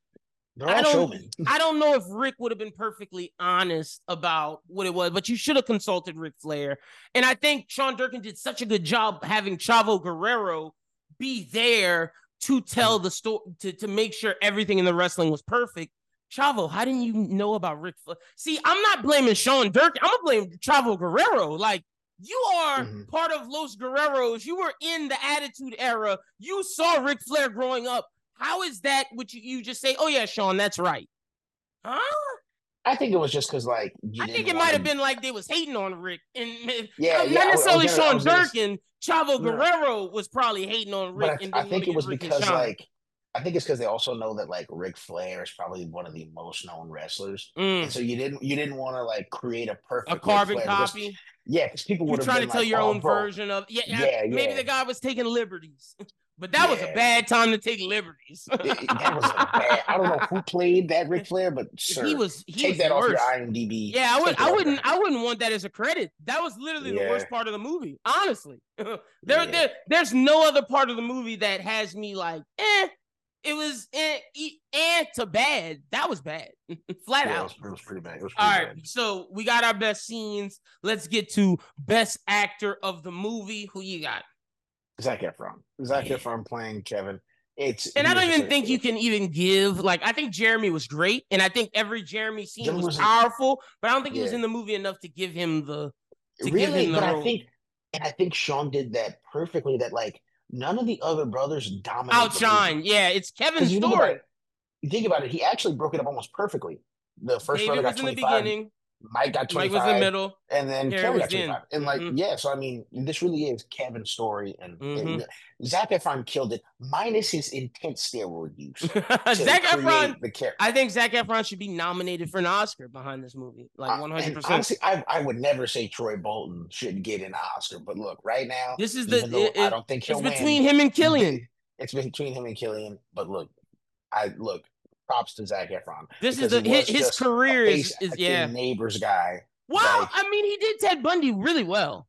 I don't-. I don't know if Ric would have been perfectly honest about what it was, but you should have consulted Ric Flair. And I think Sean Durkin did such a good job having Chavo Guerrero be there to tell the story to, to make sure everything in the wrestling was perfect. Chavo, how didn't you know about Ric Flair? See, I'm not blaming Sean Durkin. I'm gonna blame Chavo Guerrero. Like you are Mhm. part of Los Guerreros. You were in the Attitude Era. You saw Ric Flair growing up. How is that? Would you, you just say, "Oh yeah, Sean, that's right"? Huh? I think it was just because like I think it might have been like they was hating on Ric, and Yeah, yeah, not was- necessarily Sean Durkin. Chavo No. Guerrero was probably hating on Ric. I, and I think it was Ric because like I think it's because they also know that like Ric Flair is probably one of the most known wrestlers, Mm, and so you didn't you didn't want to like create a perfect a carbon because- copy. yeah, because people would have trying to tell like, your "Oh, own bro." version of yeah, yeah. Yeah, Maybe yeah. the guy was taking liberties, but that was a bad time to take liberties. That was a bad. I don't know who played that Ric Flair, but sir, he was he take was that off your worst. IMDb. Yeah, I would. I wouldn't. I wouldn't want that as a credit. That was literally the worst part of the movie. Honestly, there, Yeah. there, there's no other part of the movie that has me like, eh. It was eh, eh to bad. That was bad, flat Yeah, it out. was, it was pretty bad. It was pretty right, bad. so we got our best scenes. Let's get to best actor of the movie. Who you got? Zac Efron. Zac Efron playing Kevin. It's And I don't even think you can even give like I think Jeremy was great, and I think every Jeremy scene Jeremy was was- powerful, but I don't think he was in the movie enough to give him the to give really, him the but I think, and I think Sean did that perfectly. That like none of the other brothers dominate. outshine. Yeah, it's Kevin's you think about story. it, you think about it, he actually broke it up almost perfectly. The first David brother got 25, beginning. Mike got 25. Mike was in the middle. and then Kerry was got 25. And like, Mhm. yeah, so I mean, this really is Kevin's story, and, and Mhm. Zac Efron killed it, minus his intense steroid use. to Zac Efron. the character. I think Zac Efron should be nominated for an Oscar behind this movie, like Uh, one and hundred percent. Honestly, I, I would never say Troy Bolton should get an Oscar, but look, right now, This is the it- I don't think he'll it's win, between him and Cillian. It's between him and Cillian. But look, I look. Props to Zac Efron. This is because the his, his career is, is yeah. neighbors guy. Well, like- I mean, he did Ted Bundy really well.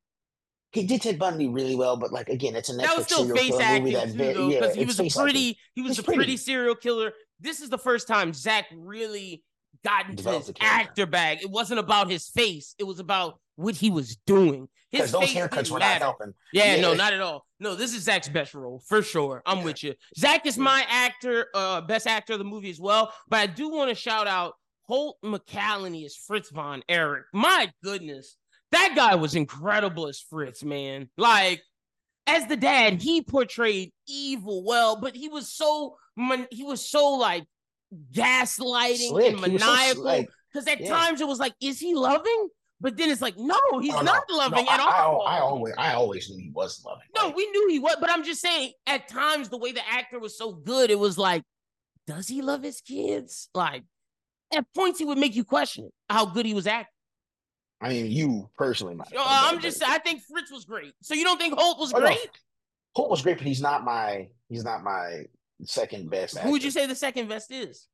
He did Ted Bundy really well, but like again, it's a Netflix That was still face acting movie that too, though, yeah, because he was a face acting. pretty he was It's a pretty. pretty. serial killer. This is the first time Zac really got into his actor bag. It wasn't about his face; it was about what he was doing. His those face haircuts were not helping. Yeah, no, not at all. No, this is Zac's best role for sure. I'm Yeah. with you. Zac is Yeah. my actor, uh, best actor of the movie as well. But I do want to shout out Holt McCallany as Fritz von Erich. My goodness, that guy was incredible as Fritz, man. Like as the dad, he portrayed evil well, but he was so he was so like gaslighting Slick. and was so, maniacal. Because at yeah. times it was like, is he loving? But then it's like, no, he's oh, no, not no, loving I, at I, all. I always, I always knew he wasn't loving. No, Like, we knew he was, but I'm just saying, at times the way the actor was so good, it was like, does he love his kids? Like, at points he would make you question how good he was acting. I mean, you personally might. Uh, I'm just, I think Fritz was great. So you don't think Holt was Oh, no. great? Holt was great, but he's not my, he's not my second best. Who would you say the second best is?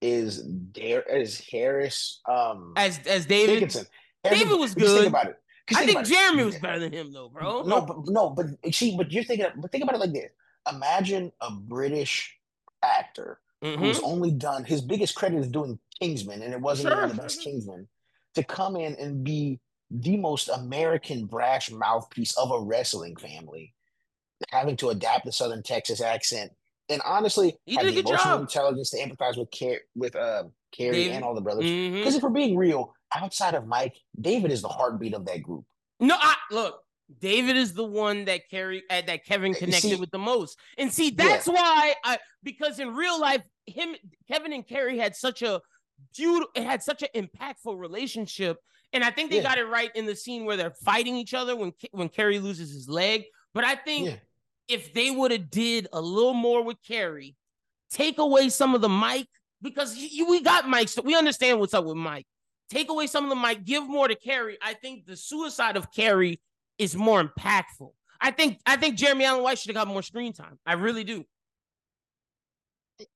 is Dare is Harris? Um, As as David? Dickinson. David was good. Think about it. I think about it. Jeremy was better than him though, bro. No, but no, but see, but you're thinking, but think about it like this: Imagine a British actor Mhm. who's only done his biggest credit is doing Kingsman, and it wasn't Sure, even the best. Kingsman, to come in and be the most American brash mouthpiece of a wrestling family, having to adapt the Southern Texas accent, and honestly, He did a the emotional job. intelligence to empathize with Car- with uh, Kerry David. and all the brothers. Because if we're being real, outside of Mike, David is the heartbeat of that group. No, I look. David is the one that carry uh, that Kevin connected see- with the most, and see that's why I because in real life, him, Kevin, and Kerry had such a beautiful, it had such an impactful relationship, and I think they Yeah. got it right in the scene where they're fighting each other when when Kerry loses his leg. But I think Yeah. If they would have did a little more with Kerry, take away some of the mic because we got Mike, so we understand what's up with Mike. Take away some of the mic, give more to Kerry. I think the suicide of Kerry is more impactful. I think I think Jeremy Allen White should have got more screen time. I really do.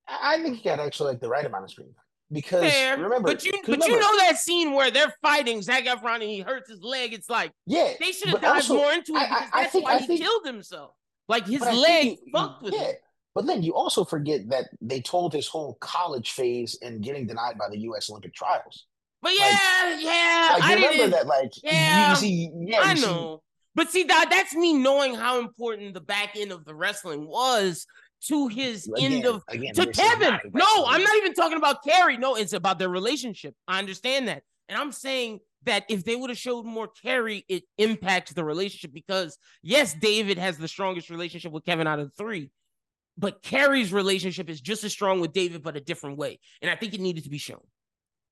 I think he got actually like the right amount of screen time because Fair, remember, but you but you know that scene where they're fighting Zac Efron and he hurts his leg. It's like yeah, they should have dived also- more into it I- I- because I that's think- why I he think- killed himself. Like his leg fucked with yeah. him. But then you also forget that they told his whole college phase and getting denied by the U.S. Olympic trials. But yeah, yeah, Like I remember that, like Yeah, you see, yeah, I you see- know. But see, that that's me knowing how important the back end of the wrestling was to his end again, of again, to Kevin. No, I'm not even talking about Kerry. No, it's about their relationship. I understand that. And I'm saying that if they would have showed more Kerry, it impacts the relationship because yes, David has the strongest relationship with Kevin out of three. But Kerry's relationship is just as strong with David, but a different way. And I think it needed to be shown.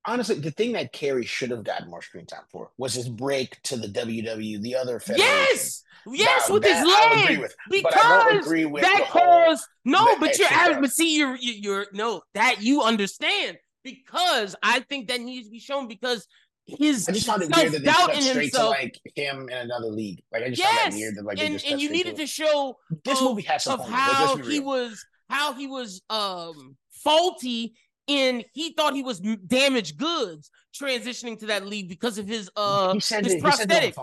honestly, the thing that Kerry should have gotten more screen time for was his break to the WW, the other federation. Yes, yes, Now, with his that I agree leg. with, but I don't Because agree with that caused no, but you're out, but see, you're you- you're no that you understand because I think that needs to be shown because his I just found it weird that they in straight to like him in another league. Like I just found that weird that like they and just and you needed to to show. This movie has some of how he was how he was um faulty in he thought he was damaged goods transitioning to that league because of his uh his it, he said it on the prosthetic.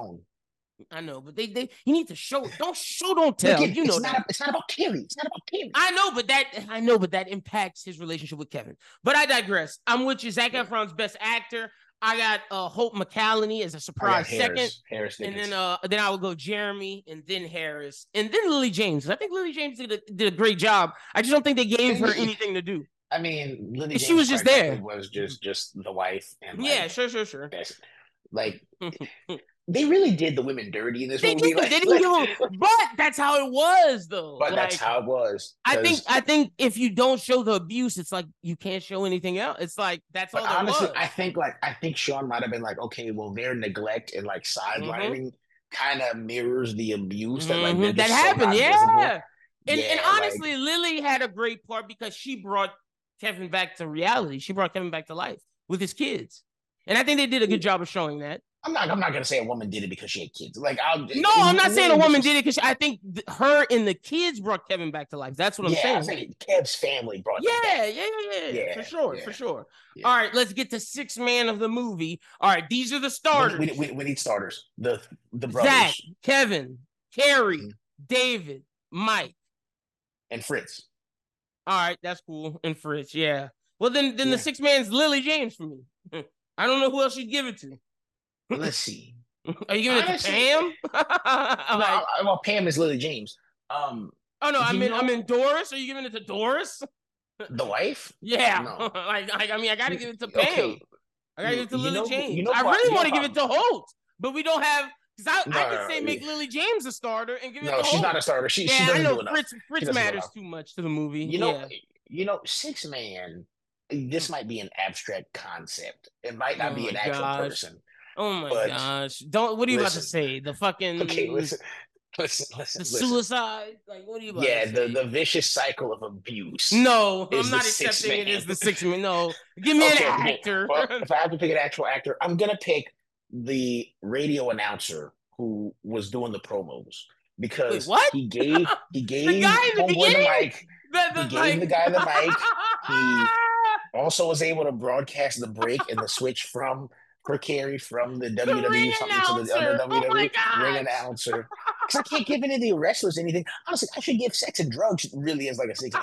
I know, but they they you need to show it. Don't show, don't tell. again, you know it's not. It's not about Kerry. It's not about Kerry. I know, but that I know, but that impacts his relationship with Kevin. But I digress. I'm with you. Zac Efron's best actor. I got uh, Holt McCallany as a surprise second. Harris, Harris And then uh then I would go Jeremy and then Harris and then Lily James. I think Lily James did a, did a great job. I just don't think they gave her anything to do. I mean, Lily And she was just there. Was just just the wife and like, Yeah, sure, sure, sure. best- like they really did the women dirty in this They movie. did, like, they didn't give a, but that's how it was though. but that's how it was. I think I think if you don't show the abuse, it's like you can't show anything else. It's like that's all honestly, was. I think like I think Sean might have been like, okay, well, their neglect and like Mm-hmm. sidelining kind of mirrors the abuse that like Mhm, that happened, yeah. And, Yeah, and like- honestly, Lily had a great part because she brought Kevin back to reality. She brought Kevin back to life with his kids. And I think they did a good job of showing that. I'm not. I'm not gonna say a woman did it because she had kids. Like, I'll, No, I'm not saying a woman did it because I think th- her and the kids brought Kevin back to life. That's what I'm yeah, saying. I'm saying Kev's family brought. Yeah, back. yeah, yeah, yeah, Yeah, for sure, yeah, for sure. yeah. All right, let's get to six man of the movie. All right, these are the starters: we, we, we need starters. The the brothers Zac, Kevin, Kerry, Mhm. David, Mike. and Fritz. All right, that's cool. And Fritz, yeah. Well, then, then the six man's Lily James for me. I don't know who else you'd give it to. Let's see. Are you giving Honestly- it to Pam? I'm No, like, I- well, Pam is Lily James. Um, oh no, I mean. I'm in Doris. Are you giving it to Doris? the wife. Yeah. No. like, like, I mean, I gotta give it to Pam. Okay. I gotta give it to You Lily know James. you know I really want to give it to Holt, but we don't have. Because I, I No, could no, say make yeah. Lily James a starter and give it No, to she's Holt. not a starter. She she yeah, I doesn't know do enough. Fritz. Fritz matters too much to the movie. You know, yeah. you know, six man. This might be an abstract concept. It might not Oh be an actual gosh. person. Oh my but- gosh! Don't. What are you about to say? The fucking. Okay, listen, listen, listen, The listen. suicide. Like, what are you about Yeah, to the the vicious cycle of abuse. No, I'm not accepting it as the six man. No, give me Okay, an actor. Well, if I have to pick an actual actor, I'm gonna pick the radio announcer who was doing the promos because what? he gave he gave guy in the Homeboy the beginning? mic. The- the, He gave the guy the mic. He- Also was able to broadcast the break and the switch from for Kerry from the WWE ring something to the other. Oh WWE ring gosh. announcer. Because I can't give any of the wrestlers anything. Honestly, I should give sex and drugs really as like a six.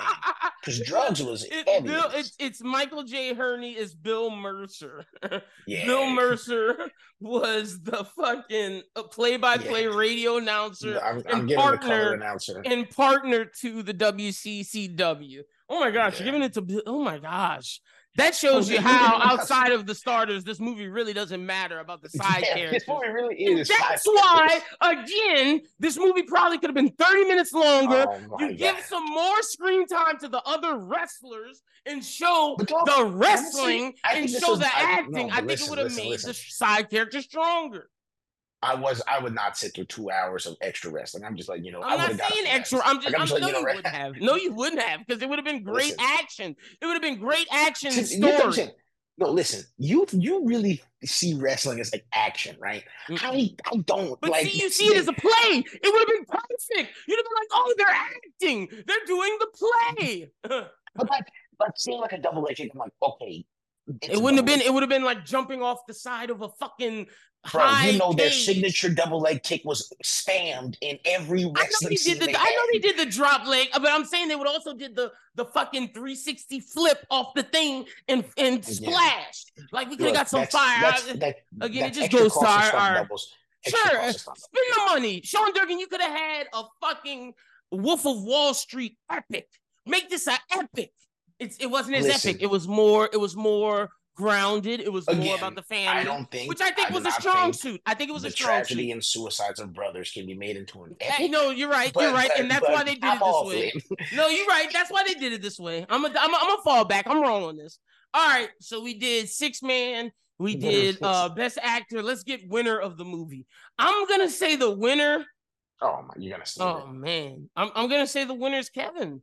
Because drugs was It- heavy. Bill, this. it's, Michael J. Harney is Bill Mercer. yeah. Bill Mercer was the fucking uh, play-by-play Yeah. radio announcer I'm, and I'm the color partner- announcer. and partner to the WCCW. Oh my gosh, you're giving it to Bill. Oh my gosh. That shows you how outside of the starters, this movie really doesn't matter about the side Yeah, characters. This movie really is. That's why, again, this movie probably could have been 30 minutes longer. Oh you give some more screen time to the other wrestlers and show the wrestling and show was- the I- acting. no, I think listen, it would have made listen. the side character stronger. I was. I would not sit through two hours of extra wrestling. I'm just like you know. I I'm not saying extra. I'm just. Like, I'm just like, no, you know, you wouldn't have. No, you wouldn't have because it would have been great Listen. action. It would have been great action and You know what I'm story. saying? No, listen. You you really see wrestling as like action, right? I I don't But like. see, you see it as a play. It would have been perfect. You'd have been like, "Oh, they're acting. They're doing the play." but like, but seeing like a double agent, I'm like, okay. it's it wouldn't have been. It would have been like jumping off the side of a fucking Bro, you know their signature double leg kick was spammed in every I know wrestling they did the. they I know they did the drop leg, uh, but I'm saying they would also did the the fucking 360 flip off the thing and and Again. splashed. Like we could have got some fire. that's- that- again, it just goes to our- our- doubles. Sure, cost of stunt spend the money. Sean Durkin, you could have had a fucking Wolf of Wall Street epic. Make this an epic. It's it wasn't as Listen. epic. It was more. It was more grounded. It was more about the I family, don't think, which I think do was a strong suit. I think it was a strong tragedy suit. and suicides of brothers can be made into an Hey, epic. no, you're right. but- you're right, but- and that's why they did I'm it this way. No, you're right. That's why they did it this way. I'm a, I'm a, I'm a fall back. I'm wrong on this. All right, so we did six man. We did uh best actor. Let's get winner of the movie. I'm gonna say the winner. Oh my, you're gonna say. Oh man, I'm I'm gonna say the winner is Kevin.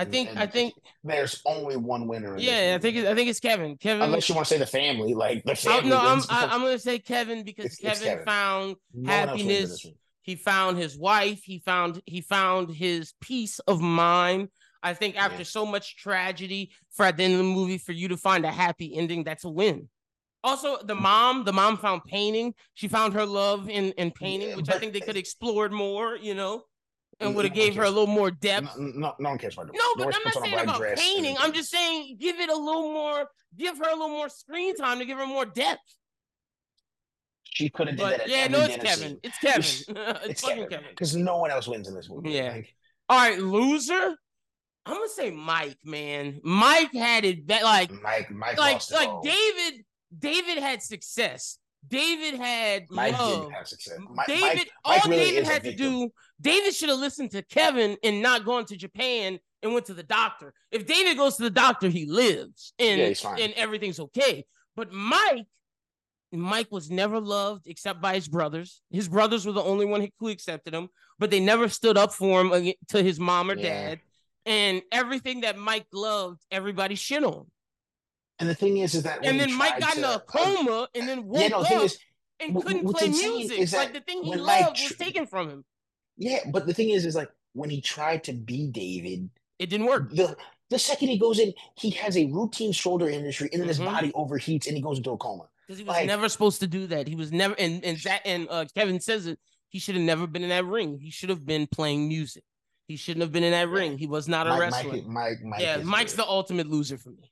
I think I think There's only one winner. In yeah, I think I think it's Kevin. Kevin. unless you want to say the family, like the family. no, I'm I, I'm gonna say Kevin because It's- it's Kevin, Kevin. found no one else wins in happiness. he found his wife. He found he found his peace of mind. I think after Yeah. so much tragedy, for at the end of the movie, for you to find a happy ending, that's a win. Also, the Mm. mom, the mom found painting. She found her love in in painting, Yeah, which I think they could explored more. You know, and would have gave her a little more depth. No, no, no one cares about. No, but I'm not saying about dress and painting. I'm just saying give it a little more, give her a little more screen time to give her more depth. She could have did But that. Yeah, no, it's Kevin. It's Kevin. It's- it's, It's fucking Kevin Kevin. because no one else wins in this movie. Yeah. Like, All right, loser. I'm gonna say Mike, man. Mike had it that like Mike, Mike like like all. David. David had success. David had Mike love. didn't have success. Mike, David, Mike, all really David had to do, David should have listened to Kevin and not gone to Japan and went to the doctor. If David goes to the doctor, he lives and Yeah, and everything's okay. But Mike, Mike was never loved except by his brothers. His brothers were the only one who accepted him, but they never stood up for him uh, to his mom or Yeah. dad. And everything that Mike loved, everybody shit on. And the thing is, is that when And then Mike got in a coma and then woke Yeah, no, up is, and couldn't play music. Like the thing he loved was taken from him. yeah, but the thing is, is like when he tried to be David, It didn't work. the the second he goes in, he has a routine shoulder injury, and then his Mhm. body overheats, and he goes into a coma. Because he was Like- never supposed to do that. He was never and and Zac and uh, Kevin says it. He should have never been in that ring. He should have been playing music. He shouldn't have been in that ring. He was not a Mike, wrestler. Mike, Mike, Mike yeah, Mike's good. the ultimate loser for me.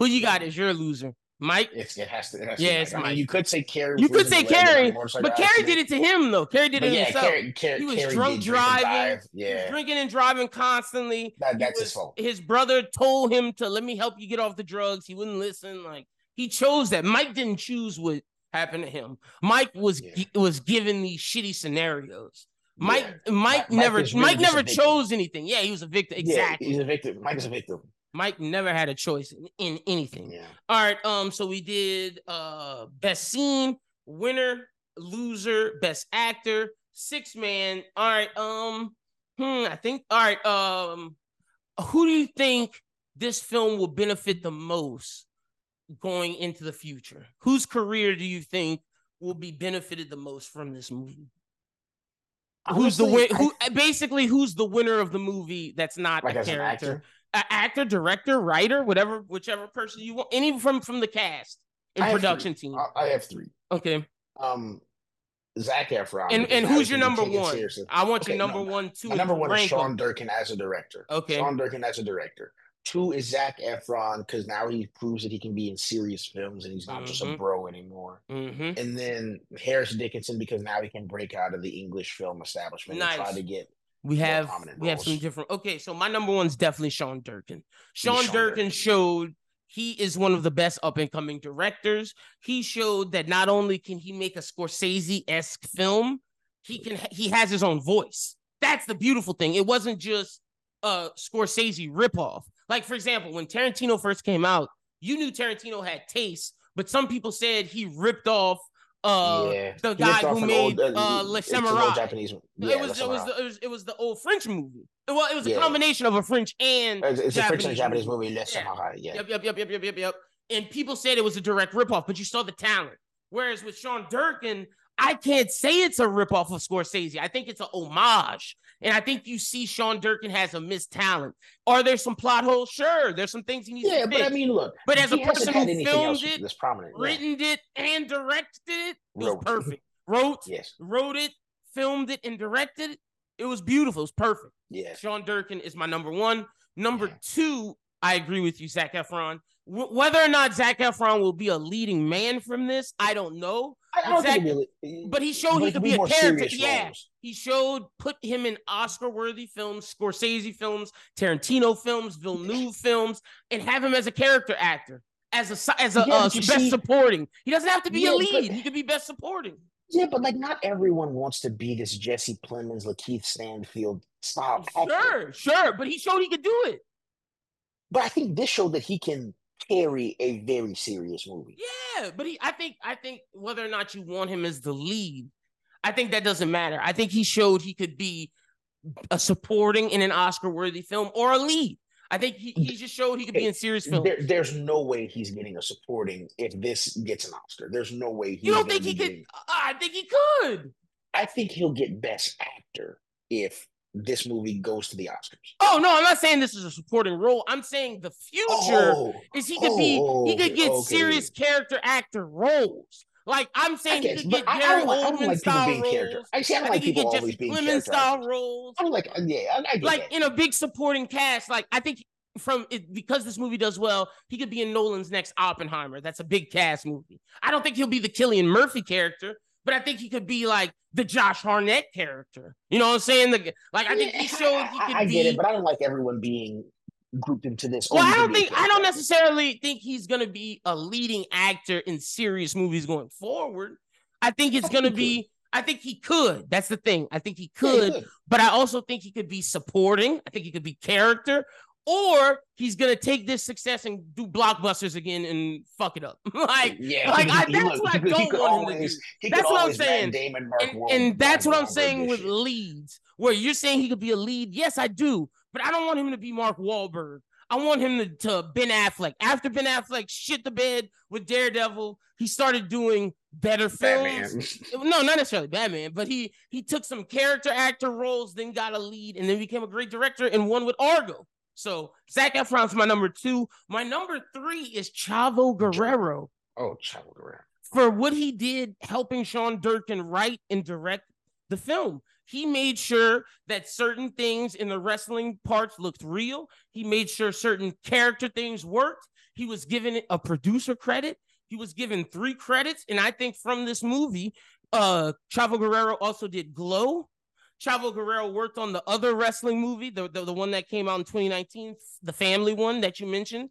Who you got as your loser? Mike? It's, it has to. It has Yeah, to it's Mike. I mean, you could say Kerry. You could say her leg in a Kerry, but Kerry did it to him though. Kerry did it yeah, himself. Kerry, Kerry, he was Kerry drunk did drink and driving. was Yeah, drinking and driving constantly. that, that's his fault. His brother told him to let me help you get off the drugs. He wouldn't listen. Like he chose that. Mike didn't choose what happened to him. Mike was Yeah. was given these shitty scenarios. Mike Yeah. Mike Mike never really Mike never chose anything. Yeah, he was a victim. Exactly. he's a victim. Mike is a victim. Mike never had a choice in, in anything. Yeah. All right. Um. So we did uh best scene, winner, loser, best actor, six man. All right. Um. Hmm. I think. All right. Um. Who do you think this film will benefit the most going into the future? Whose career do you think will be benefited the most from this movie? who's the Honestly, win? Who basically who's the winner of the movie? That's not like a character actor? actor, director, writer, whatever, whichever person you want, any from from the cast and I production team. I, have three. Okay, Um, Zac Efron. and and who's your number one? seriously. I want Okay, your number no, one, two. My number one is Sean. Durkin as a director. Okay. Sean Durkin as a director. Two is Zac Efron because now he proves that he can be in serious films and he's not just a Mhm. bro anymore. Mhm. And then Harris Dickinson because now he can break out of the English film establishment and try to get We have we have some different. Okay, so my number one's definitely Sean Durkin. Sean, Sean Durkin, Durkin. showed he is one of the best up and coming directors. He showed that not only can he make a Scorsese esque film, he can he has his own voice. That's the beautiful thing. It wasn't just a Scorsese ripoff. Like for example, when Tarantino first came out, you knew Tarantino had taste, but some people said he ripped off uh yeah. the guy who made old, uh, Le it's an old Samurai. Japanese. it was it was the, it was it was the old French movie. Well, it was a Yeah. combination of a French and It's, it's a French and Japanese Japanese movie. Le Yeah. Samurai. Yeah. Yep, yep, yep, yep, yep, yep, yep. And people said it was a direct ripoff, but you saw the talent. Whereas with Sean Durkin, I can't say it's a ripoff of Scorsese. I think it's a homage. And I think you see Sean Durkin has a missed talent. Are there some plot holes? Sure. There's some things he needs to do. Yeah, to but. I mean, look. But as a person who filmed it, that's prominent. yeah. written it and directed it, it was perfect. Wrote, Yes. wrote it, filmed it, and directed it. It was beautiful. It was perfect. Yes. Sean Durkin is my number one. Number Yeah. two, I agree with you, Zac Efron. W- whether or not Zac Efron will be a leading man from this, I don't know. I, I don't Zac- think but he showed he could be a character. Yeah. roles. He showed put him in Oscar-worthy films, Scorsese films, Tarantino films, Villeneuve films, and have him as a character actor, as a as a Yeah, uh, best see- supporting. He doesn't have to be a lead. but- he could be best supporting. Yeah, but like not everyone wants to be this Jesse Plemons, Lakeith Stanfield style actor. Sure, sure, but he showed he could do it. But I think this showed that he can carry a very serious movie. Yeah, but he I think I think whether or not you want him as the lead, I think that doesn't matter. I think he showed he could be a supporting in an Oscar worthy film or a lead. I think he, he just showed he could be in serious films. There, there's no way he's getting a supporting if this gets an Oscar. There's no way he's you don't think he could? getting- I think he could. I think he'll get Best Actor if this movie goes to the Oscars. Oh no, I'm not saying this is a supporting role. I'm saying the future Oh, is he could be oh, he could get okay. serious character actor roles. Like I'm I saying, he guess, could get I, I Gary don't, like- I don't like people style being roles. character. I see. I I don't like think he people always Jesse being Plemons style roles. I don't like. Yeah, I, I like that. in a big supporting cast. Like I think from it because this movie does well, he could be in Nolan's next Oppenheimer. That's a big cast movie. I don't think he'll be the Cillian Murphy character, but I think he could be like the Josh Hartnett character. You know what I'm saying? The, like I think he showed he could I, I be. get it, but I don't like everyone being grouped into this. well, I don't can be a think I don't necessarily think he's gonna be a leading actor in serious movies going forward. I think it's I gonna he be. I think he could. That's the thing. I think he Yeah, he could, could. but I also think he could be supporting. I think he could be character, or he's gonna take this success and do blockbusters again and fuck it up. like, yeah, like, he- I- that's what I don't want him to always- do. That's what I'm saying. Damon, Mark and, Wahlberg, and that's what I'm saying with shit. leads, where you're saying he could be a lead. Yes, I do, but I don't want him to be Mark Wahlberg. I want him to, to Ben Affleck. After Ben Affleck shit the bed with Daredevil, he started doing better films. Batman. No, not necessarily Batman, but he he took some character actor roles, then got a lead, and then became a great director and one with Argo. So Zac Efron's my number two. My number three is Chavo Guerrero Oh, Chavo Guerrero. for what he did helping Sean Durkin write and direct the film. He made sure that certain things in the wrestling parts looked real. He made sure certain character things worked. He was given a producer credit. He was given three credits. And I think from this movie, uh, Chavo Guerrero also did Glow. Chavo Guerrero worked on the other wrestling movie, the, the, the one that came out in 2019, the family one that you mentioned.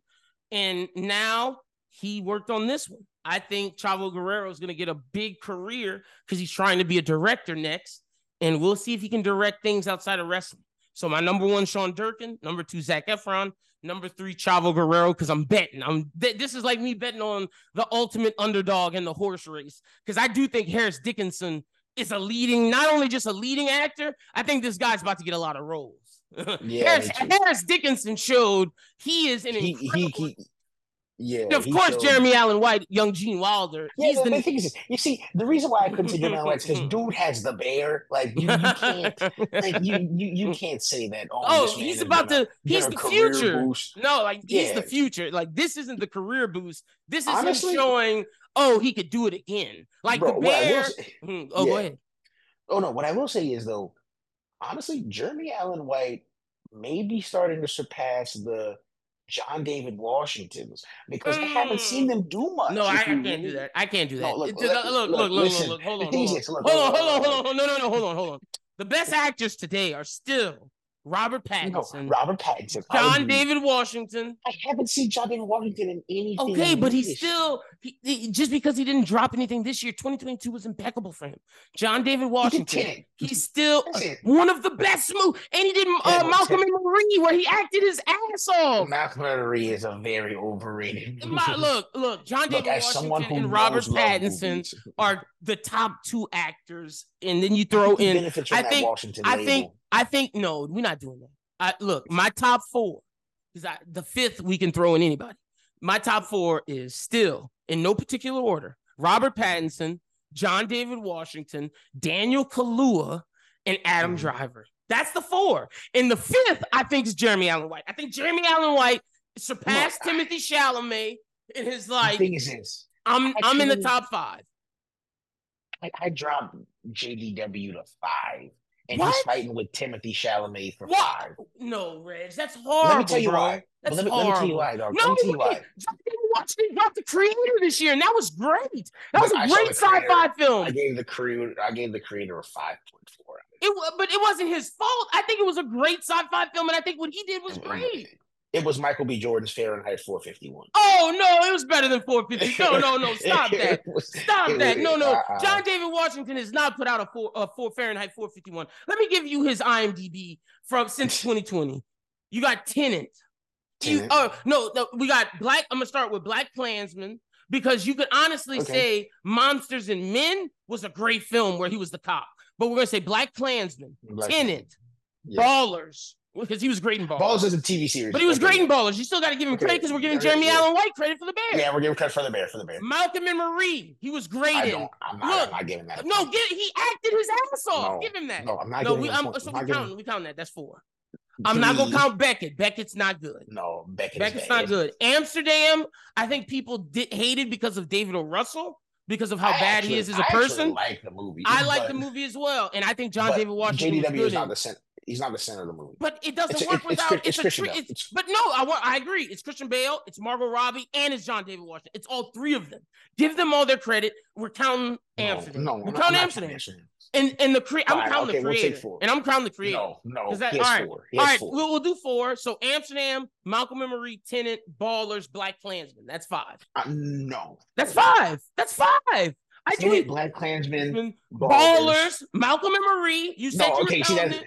And now he worked on this one. I think Chavo Guerrero is going to get a big career because he's trying to be a director next. And we'll see if he can direct things outside of wrestling. So my number one, Sean Durkin. Number two, Zac Efron. Number three, Chavo Guerrero, because I'm betting. I'm th- this is like me betting on the ultimate underdog in the horse race. Because I do think Harris Dickinson is a leading, not only just a leading actor, I think this guy's about to get a lot of roles. Yeah, Harris. Harris Dickinson showed he is an He, he, incredible he, yeah. and of course, showed- Jeremy Allen White, young Gene Wilder. Yeah, he's the, the thing is, you see, the reason why I couldn't say Jeremy Allen White is because dude has the bear. Like you, you can't, like you, you, you can't say that. Oh, oh, he's about gonna. He's the future. boost. No, like he's the future. Like this isn't the career boost. This is Honestly- him showing. Oh, he could do it again. Like Bro, the bear. say- Hmm, Oh, go ahead. Oh no, what I will say is though, honestly, Jeremy Allen White may be starting to surpass the John David Washingtons because I haven't seen them do much. No, I, I can't do that. I can't do that. No, look, It- look, look, look, look, look, look, listen, look, Hold on, hold on, hold on, hold on, hold on. No, no, no, hold on, hold on. The best actors today are still Robert No, Pattinson, Robert Pattinson. John. David Washington, I haven't seen John David Washington in anything. Okay, but he's still he, he- just because he didn't drop anything this year. 2022 was impeccable for him. John David Washington, he's still one of the best movies, and he did uh, Malcolm and Marie, where he acted his ass off. Malcolm and Marie is a very overrated. My- look, look, John David someone Washington and Robert Pattinson movies, are the top two actors, and then you throw in. I think- Washington I label. think, I think, no, we're not doing that. I look, my top four is I, the fifth we can throw in anybody. My top four is still in no particular order: Robert Pattinson, John David Washington, Daniel Kaluuya, and Adam Mhm. Driver. That's the four. And the fifth, I think, is Jeremy Allen White. I think Jeremy Allen White surpassed Look, Timothy Chalamet in his the like. thing is this. I'm I'm in the top five. I, I dropped JDW to five, and What? he's fighting with Timothy Chalamet for What? five. No, Reg, that's horrible. Let me tell you bro. why. That's let, me, let me tell you why, dog. No, let me tell you why. Washington dropped the creator this year, and that was great. That was But a I great sci-fi film. I gave the creator. I gave the creator a five point four. It, but it wasn't his fault. I think it was a great sci-fi film, and I think what he did was great. It was Michael B. Jordan's Fahrenheit 451. Oh no, it was better than 450. No, no, no, stop that. Was- Stop that. was- No, no. uh-uh. John David Washington has not put out a four, a four Fahrenheit 451. Let me give you his IMDb from since 2020. You got Tenet. You, oh no, no, we got Black. I'm gonna start with Black Klansman because you could honestly Okay. say Monsters and Men was a great film where he was the cop. But we're gonna say Black Klansman, Black Tenet, Yeah. Ballers, because he was great in Ballers. Balls is a TV series. but he was Okay. great in Ballers. You still got to give him Okay. credit because we're giving Jeremy yeah. Allen White credit for the Bear. Yeah, we're giving credit for the bear. For the bear. Malcolm and Marie, he was great I in. I'm not, Look, I'm not giving that. No, get he acted his ass off. No, Give him that. No, I'm not No, giving. we I'm, so I'm we counting. We counting that. That's four. I'm not gonna count Beckett. Beckett's not good. No, Beckett. Beckett's is not good. Amsterdam, I think people did hated because of David O. Russell because of how I bad actually- he is as I a person. I like the movie. I like but- the movie as well, and I think John David Washington was JDW good is not in. the center. He's not the center of the movie. But it doesn't It's- work it's- without. It's, it's a Christian tri- Bale. it's, It's- but no, I. I agree. It's Christian Bale. It's Margot Robbie, and it's John David Washington. It's all three of them. Give them all their credit. We're counting No, Amsterdam. no, we're counting Amsterdam. Amsterdam. And and the cre- I'm Fine, counting okay, the we'll creator, four. and I'm counting the creator. No, no. Is that- all right, has right, four. we'll, we'll do four. So Amsterdam, Malcolm and Marie, Tenet, Ballers, Black Klansman. That's five. Uh, no. That's five. That's five. I do. Black Klansman. Ballers, Malcolm and Marie. You said No, you okay, were counting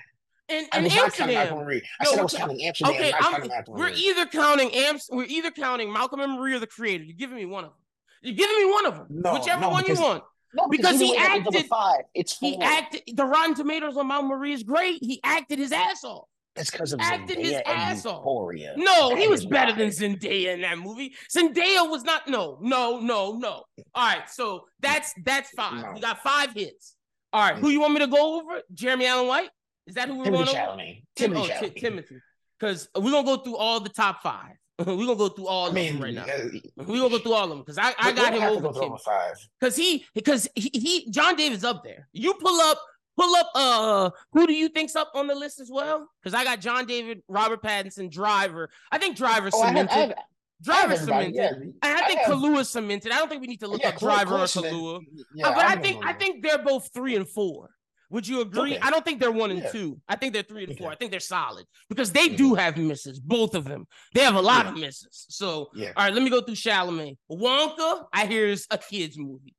And, I and was counting Amsterdam. I No, said I was counting Amsterdam. Okay, counting we're either counting Amps. We're either counting Malcolm and Marie or the creator. You're giving me one of them. You're giving me one of them. No, Whichever no, one you want. No, because either he way, that ends up with acted- five. It's four. He acted. The Rotten Tomatoes on Malcolm Marie is great. He acted his ass off. It's because of acted his Zendaya ass off. Euphoria. No, That he was better why. than Zendaya in that movie. Zendaya was not. No, no, no, no. All right, so that's that's five. No. We got five hits. All right, who mm. you want me to go over? Jeremy Allen White. Is that who we're Timothy going over? Chalamet. Tim- Timothy oh, Chalamet. Timothy. Because we're gonna go through all the top five. we're gonna go through all I of them right now. uh, We're gonna go through all of them because I, I got him over Tim. five. Because he because he, he John David's up there. You pull up pull up uh who do you think's up on the list as well? Because I got John David, Robert Pattinson, Driver. I think Driver Oh, cemented. I have, I have Driver cemented. Yeah, I think have- Kaluuya cemented. I don't think we need to look yeah, up Driver or Cement- Yeah, but I don't think. I think they're both three and four. Would you agree? Okay. I don't think they're one and Yeah. two. I think they're three and four. I think they're solid because they do have misses, both of them. They have a lot of misses. So, Yeah. all right, let me go through Chalamet. Wonka, I hear is a kids movie.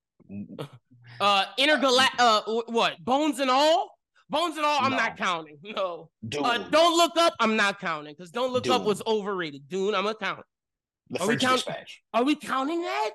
Uh, Intergalact, uh, what? Bones and all. Bones and all. I'm No. not counting. No. Uh, don't look up. I'm not counting because don't look up Dune. was overrated. Dune, I'm gonna count. the are we French count- Dispatch. Are we counting that?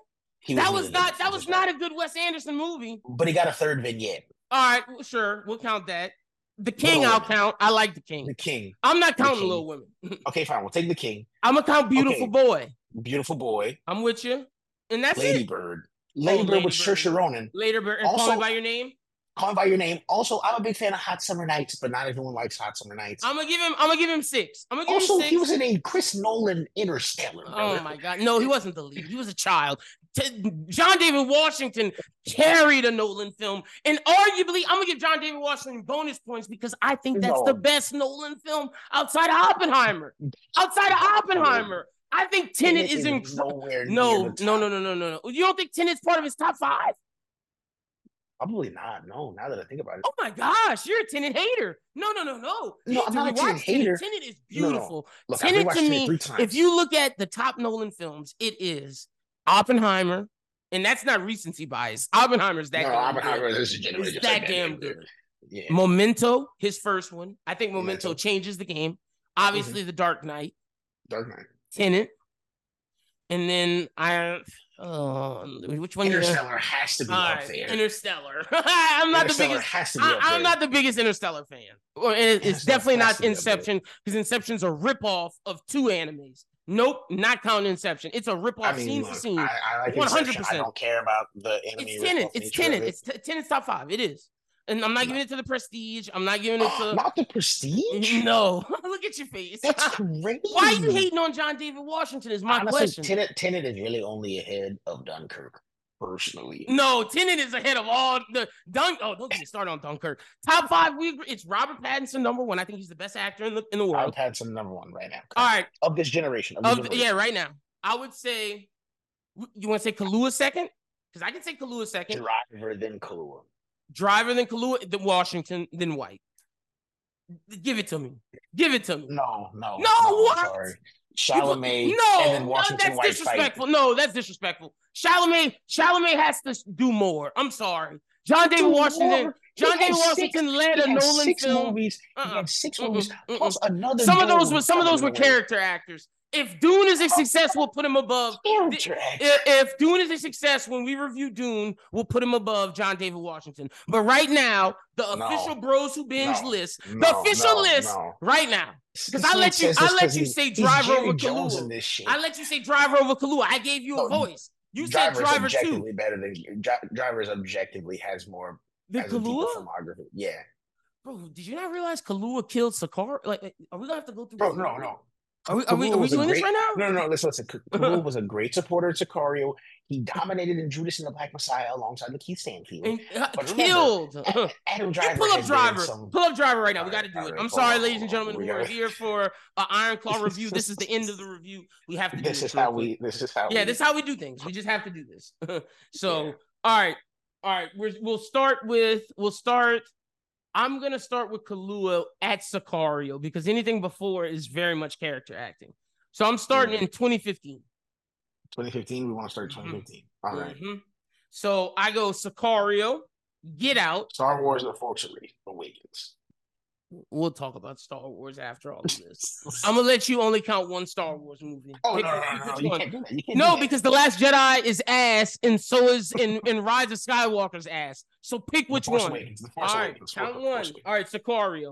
That was not. That was Dispatch. not a good Wes Anderson movie. But he got a third vignette. All right, well, sure, we'll count that. The King, Little I'll Women. count. I like the King. The King. I'm not counting. Little Women. Okay, fine. We'll take the King. I'm gonna count Beautiful Okay. Boy. Beautiful Boy. I'm with you, and that's Lady it. Bird. Oh, Lady Bird Lady with Bird. Saoirse Ronan. Later, Bird, and Call Also- Me by Your Name. Call Me by Your Name. Also, I'm a big fan of Hot Summer Nights, but not everyone likes Hot Summer Nights. I'm gonna give him. I'm gonna give him six. I'm gonna give also, him six. he was in a Chris Nolan Interstellar. Oh my God! No, he wasn't the lead. He was a child. T- John David Washington carried a Nolan film, and arguably, I'm gonna give John David Washington bonus points because I think that's No. the best Nolan film outside of Oppenheimer. Outside of Oppenheimer, I think Tenet is incredible. nowhere No, no, no, no, no, no, no. You don't think Tenet's part of his top five? Probably not. No, now that I think about it. Oh my gosh, you're a Tenet hater. No, no, no, no. No, I'm not a rewatch hater. Tenet is No, no. beautiful. Look, rewatched to me, three times. if you look at the top Nolan films, it is Oppenheimer, and that's not recency bias. Oppenheimer's that no, damn Oppenheimer good. is genuinely It's just like that damn good. Yeah. Memento, his first one. I think Memento Memento. changes the game. Mm-hmm. Obviously, The Dark Knight, Dark Knight. Tenet. and then I. Uh, which one? you Interstellar has to be up there. Interstellar. I'm not the biggest. has to be I, I'm not the biggest Interstellar fan. Well, it- it's Interstellar definitely not. Inception because Inception's a ripoff of two animes. Nope, not counting Inception. It's a ripoff I mean, scene look, for scene. I, I like 100%. Inception. I don't care about the enemy. it's Tenet. It's Tenet. it. It's Tenet's top five. It is. And I'm not giving it to the Prestige. I'm not giving it to. not the Prestige. no, look at your face. That's crazy. Why are you hating on John David Washington? Is my Honestly, question. Tenet, Tenet is really only ahead of Dunkirk, personally. No, Tenet is ahead of all the Dunk. Oh, don't get me started on Dunkirk. Top five, we agree. It's Robert Pattinson number one. I think he's the best actor in the in the world. had some number one right now. All right, Of this generation. Of this of, generation. yeah, right now. I would say. You want to say Kaluuya second? Because I can say Kaluuya second. Driver, then Kaluuya. Driver, than Kaluuya, then Washington, than White. Give it to me. Give it to me. No, no. No, I'm what? Sorry. Chalamet no, and then no, that's White fight. disrespectful. No, that's disrespectful. Chalamet, Chalamet has to do more. I'm sorry. John David Washington. more. John He had David six- Washington led a had Nolan six film. movies. He Uh-uh. had six Mm-mm, movies mm-mm. plus another. Some of those were some of those were character actors. If Dune is a oh, success, we'll put him above. If, if Dune is a success, when we review Dune, we'll put him above John David Washington. But right now, the No. official Bros Who Binge No. list, the official no, list, no. right now. Because I let you, I let you say Driver over Jones in Kaluuya. this shit. I let you say Driver over Kaluuya. I gave you a No, voice. You said Driver is Driver two. objectively better than Dri- Driver is objectively has more The has a deeper Kaluuya, filmography. Yeah, bro. Did you not realize Kaluuya killed Sakar? Like, are we gonna have to go through? bro. No, no. Are we, are we, are we doing this right now? No, no, no. Listen, listen. K- Kaluuya was a great supporter of Sicario. He dominated in Judas and the Black Messiah alongside Lakeith Stanfield. And, uh, But killed. A- Adam You Driver. pull up has been in driver. some- Pull up driver right now. We got to do it. I'm sorry, ladies and gentlemen, We are here for an Iron Claw review. This is the end of the review. We have to do This this. is how we. This is how. Yeah, we, this is how we do things. We just have to do this. so, Yeah. all right, all right. We're, we'll start with. We'll start. I'm gonna start with Kaluuya at Sicario because anything before is very much character acting. So I'm starting Mm. in 2015. 2015. We want to start Mhm. 2015. All right. Mhm. So I go Sicario, Get Out. Star Wars: The Force Awakens. We'll talk about Star Wars after all of this. I'm gonna let you only count one Star Wars movie. Oh Pick- no, no, no, no! You can't do that. You can't do No, that. because the Last Jedi is ass, and so is in in Rise of Skywalker's ass. So pick which one. Awakens, All Force Awakens, count one. Awakens. All right, Sicario.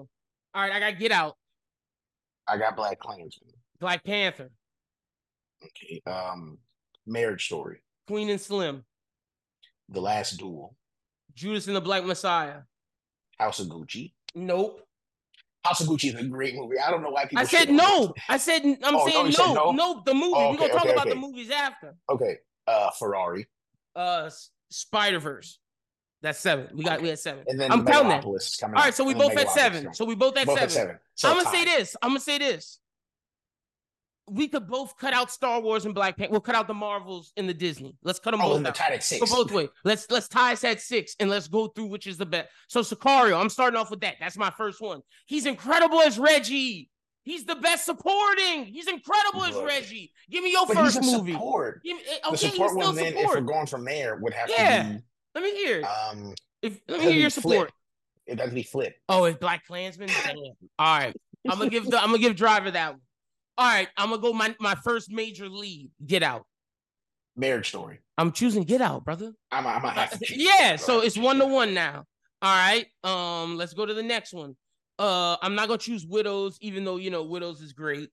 All right, I got Get Out, I got Black Klansman. Black Panther, Okay. Um, Marriage Story. Queen and Slim, The Last Duel. Judas and the Black Messiah. House of Gucci. Nope. Gucci is a great movie. I don't know why people. I said no. I said I'm Oh, saying no. no? No, the movie. Oh, We're gonna okay, talk okay, about the movies after. Okay. Uh, Ferrari, Uh, Spider Verse. That's seven. We got we had seven. and then I'm counting that. Megalopolis is coming. All so we both had seven. So we both had both seven. at seven. So I'm gonna say this. I'm gonna say this. We could both cut out Star Wars and Black Panther. We'll cut out the Marvels and the Disney. Let's cut them Oh, both and out. at Go six. both ways. Let's let's tie us at six and let's go through which is the best. So Sicario, I'm starting off with that. That's my first one. He's incredible as Reggie. He's the best supporting. He's incredible as Reggie. Give me your first movie. support. Give me, eh, The okay, support one, then, if we're going from there, would have Yeah. to Let me hear Um, If, let me hear be your Flip. support. It'd have to be Flip. Oh, it's Black Klansman. All right, I'm gonna give the I'm gonna give Driver that one. All right, I'm gonna go my my first major lead. Get Out. Marriage Story. I'm choosing Get Out, brother. I'm, I'm gonna have to. choose. yeah, so it's one to one now. All right. Um, let's go to the next one. Uh, I'm not gonna choose Widows, even though you know Widows is great.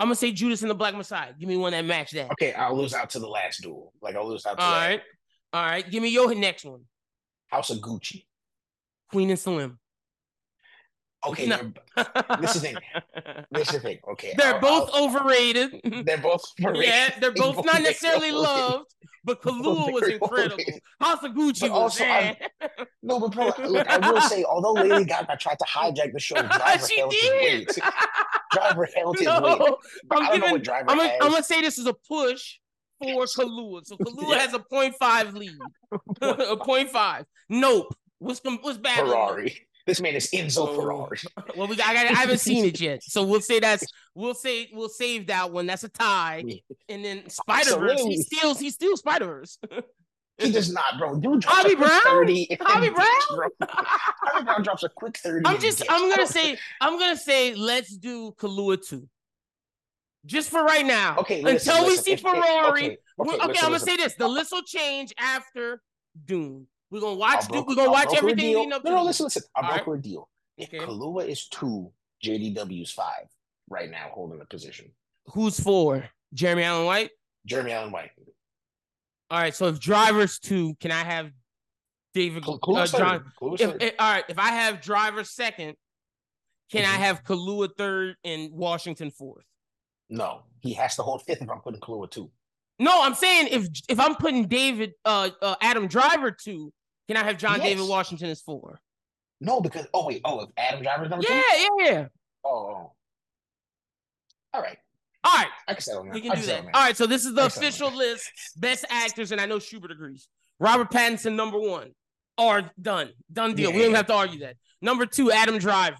I'm gonna say Judas and the Black Messiah. Give me one that match that. Okay, I'll lose out to the last duel. Like I'll lose out to All right. All right. Give me your next one. House of Gucci. Queen and Slim. Okay, No. they're- this is the thing. This is the thing. Okay, They're I'll- both I'll- overrated. They're both. yeah, they're both not necessarily loved, but Kaluuya was incredible. overrated. But was also. No, but bro, look, I will say, although Lady Gaga tried to hijack the show, Driver she did. weight. Driver held his weight. no, But I'm I don't know giving. what Driver I'm gonna, has. I'm gonna say this is a push for Kaluuya. So Kaluuya Yeah. has a 0.5 lead. a 0.5. Nope. What's what's bad? Ferrari. This man is Enzo Oh. Ferrari. Well, we I, got, I haven't seen it yet, so we'll say that's we'll say we'll save that one. That's a tie. And then Spider Verse, he steals he steals Spider Verse. He does not, bro. Dude Bobby Brown? 30 and Bobby Brown? Bobby Brown drops a quick 30. I'm just I'm gonna say I'm gonna say let's do Kaluuya two. Just for right now. Okay, listen, until we listen, see if- if- Ferrari. okay, okay, Okay, listen, I'm gonna say this. The list will change after Dune. We're gonna watch Dune. broker- We're gonna I'll watch everything leading up No, no, listen, listen. I'll All right. a deal. If Okay. Kaluuya is two, JDW is five right now, holding the position. Who's four? Jeremy Allen White? Jeremy Allen White. All right, so if drivers two, can I have David Kal- uh, John? If, if- all right, if I have driver second, can I Mhm. have Kaluuya third and Washington fourth? No, he has to hold fifth if I'm putting Kaluuya two. No, I'm saying if if I'm putting David uh, uh Adam Driver two, can I have John Yes. David Washington as four? No, because oh wait, oh if Adam Driver's number Yeah, two. yeah, yeah. Oh, oh, oh. All right, All right, I can settle that. we I can do settle that. All right, so this is the I official list. Best actors, and I know Schubert agrees. Robert Pattinson, number one. Are done. Done deal. we don't Yeah. have to argue that. Number two, Adam Driver.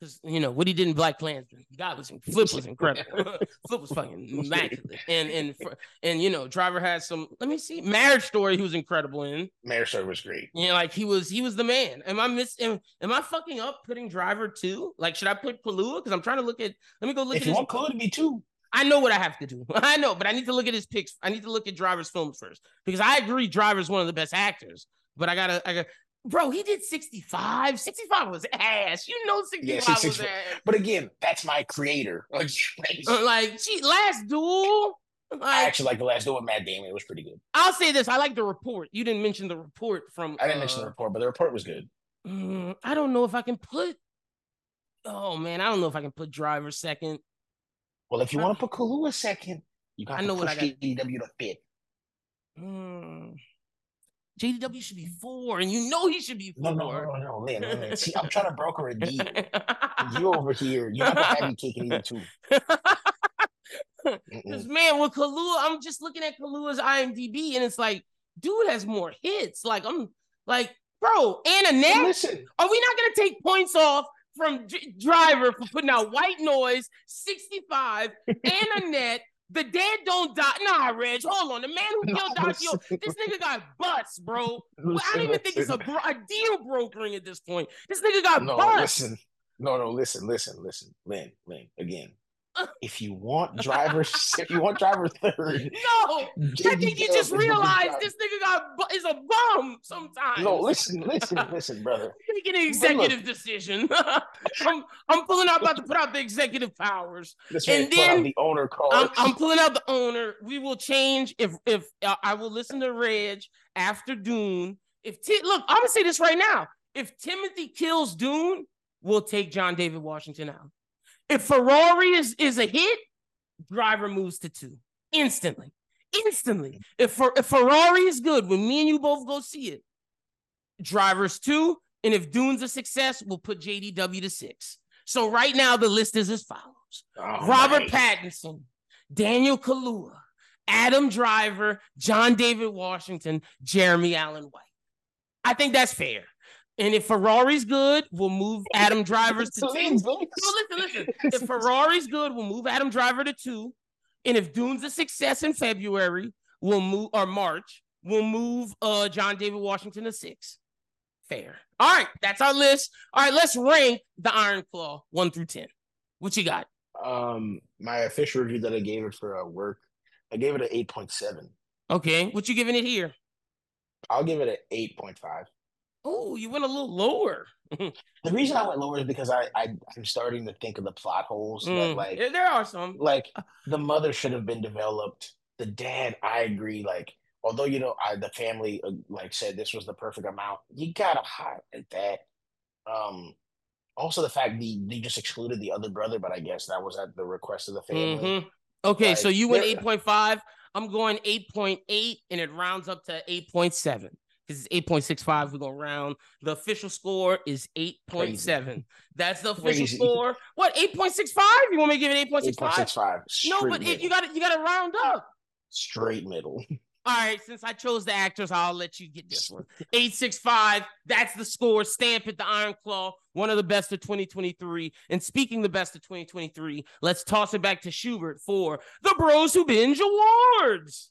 Because you know what he did in Black Klansman. God was Flip was incredible. Flip was fucking immaculate. And and and you know, Driver had some. Let me see, Marriage Story. He was incredible in. Marriage Story was great. You know, like he was he was the man. Am I miss? Am, am I fucking up putting Driver two? Like, should I put Kaluuya? Because I'm trying to look at. Let me go look if at you his. want Kaluuya to be two, I know what I have to do. I know, but I need to look at his picks. I need to look at Driver's films first because I agree Driver's one of the best actors. But I gotta, I got, bro. He did 65. 65 was ass. You know, 65 Yeah, was 65 ass. but again, that's my creator. Like, Uh, Like, gee, last duel. I actually like the last duel with Matt Damon. It was pretty good. I'll say this. I like the report. You didn't mention the report from. I didn't mention uh, the report, but the report was good. Mm, I don't know if I can put. Oh man, I don't know if I can put driver second. Well, if you want to put Kalu second, you got I know to what push I got. JDW to fifth. Mm. JDW should be four, and you know he should be four. no, no, no, Lyn, Lyn, Lyn. See, I'm trying to broker a deal. You over here, you're not gonna have me taking either two. Because man, with Kaluuya, I'm just looking at Kaluuya's IMDb, and it's like, dude has more hits. Like I'm like, bro, Anna a net. listen, Are we not gonna take points off from Dr- Driver for putting out White Noise, 65, and Annette? The dead don't die. Nah, Reg, hold on. The man who No, killed Doc Yo, this nigga got bust, bro. Well, I don't even think it's a, bro- a deal brokering at this point. This nigga got No, listen. No, no, listen, listen, listen. Lyn, Lyn, again. If you want driver, if you want driver third, No, I think you just Dub is the big realized this nigga got is a bum sometimes. No, listen, listen, listen, brother. making an executive decision. I'm I'm pulling out about to put out the executive powers. And then the owner card. I'm, I'm pulling out the owner. We will change if if uh, I will listen to Reg after Dune. If Ti- look, I'm gonna say this right now. If Timothy kills Dune, we'll take John David Washington out. If Ferrari is is a hit, Driver moves to two instantly, instantly. If Fer- if Ferrari is good, when me and you both go see it, Driver's two, and if Dune's a success, we'll put JDW to six. So right now the list is as follows. Oh, Robert. Pattinson, Daniel Kaluuya, Adam Driver, John David Washington, Jeremy Allen White. I think that's fair. And if Ferrari's good, we'll move Adam Drivers to two. Please, No, listen, listen. If Ferrari's good, we'll move Adam Driver to two. And if Dune's a success in February, we'll move or March, we'll move uh John David Washington to six. Fair. All right, that's our list. All right, let's rank the Iron Claw one through ten. What you got? Um, my official review that I gave it for uh, work, I gave it an eight point seven. Okay, what you giving it here? I'll give it an eight point five. Oh, you went a little lower. The reason I went lower is because I, I I'm starting to think of the plot holes that Mm, like there, are some. like the mother should have been developed. The dad, I agree. Like although you know I, the family uh, like said this was the perfect amount, you gotta highlight that. Um, also the fact the they just excluded the other brother, but I guess that was at the request of the family. Mhm. Okay, so you went eight point five. I'm going eight point eight, and it rounds up to eight point seven because it's eight point six five. We're gonna round. The official score is eight point seven. That's the official Crazy. score. What eight point six five? You want me to give it eight point Eight six point? six five. No, but it, you got to you got to round up. straight middle. All right, since I chose the actors, I'll let you get this one. 865, that's the score. Stamp it, the Iron Claw, one of the best of 2023. And speaking the best of 2023, let's toss it back to Schubert for the Bros Who Binge Awards.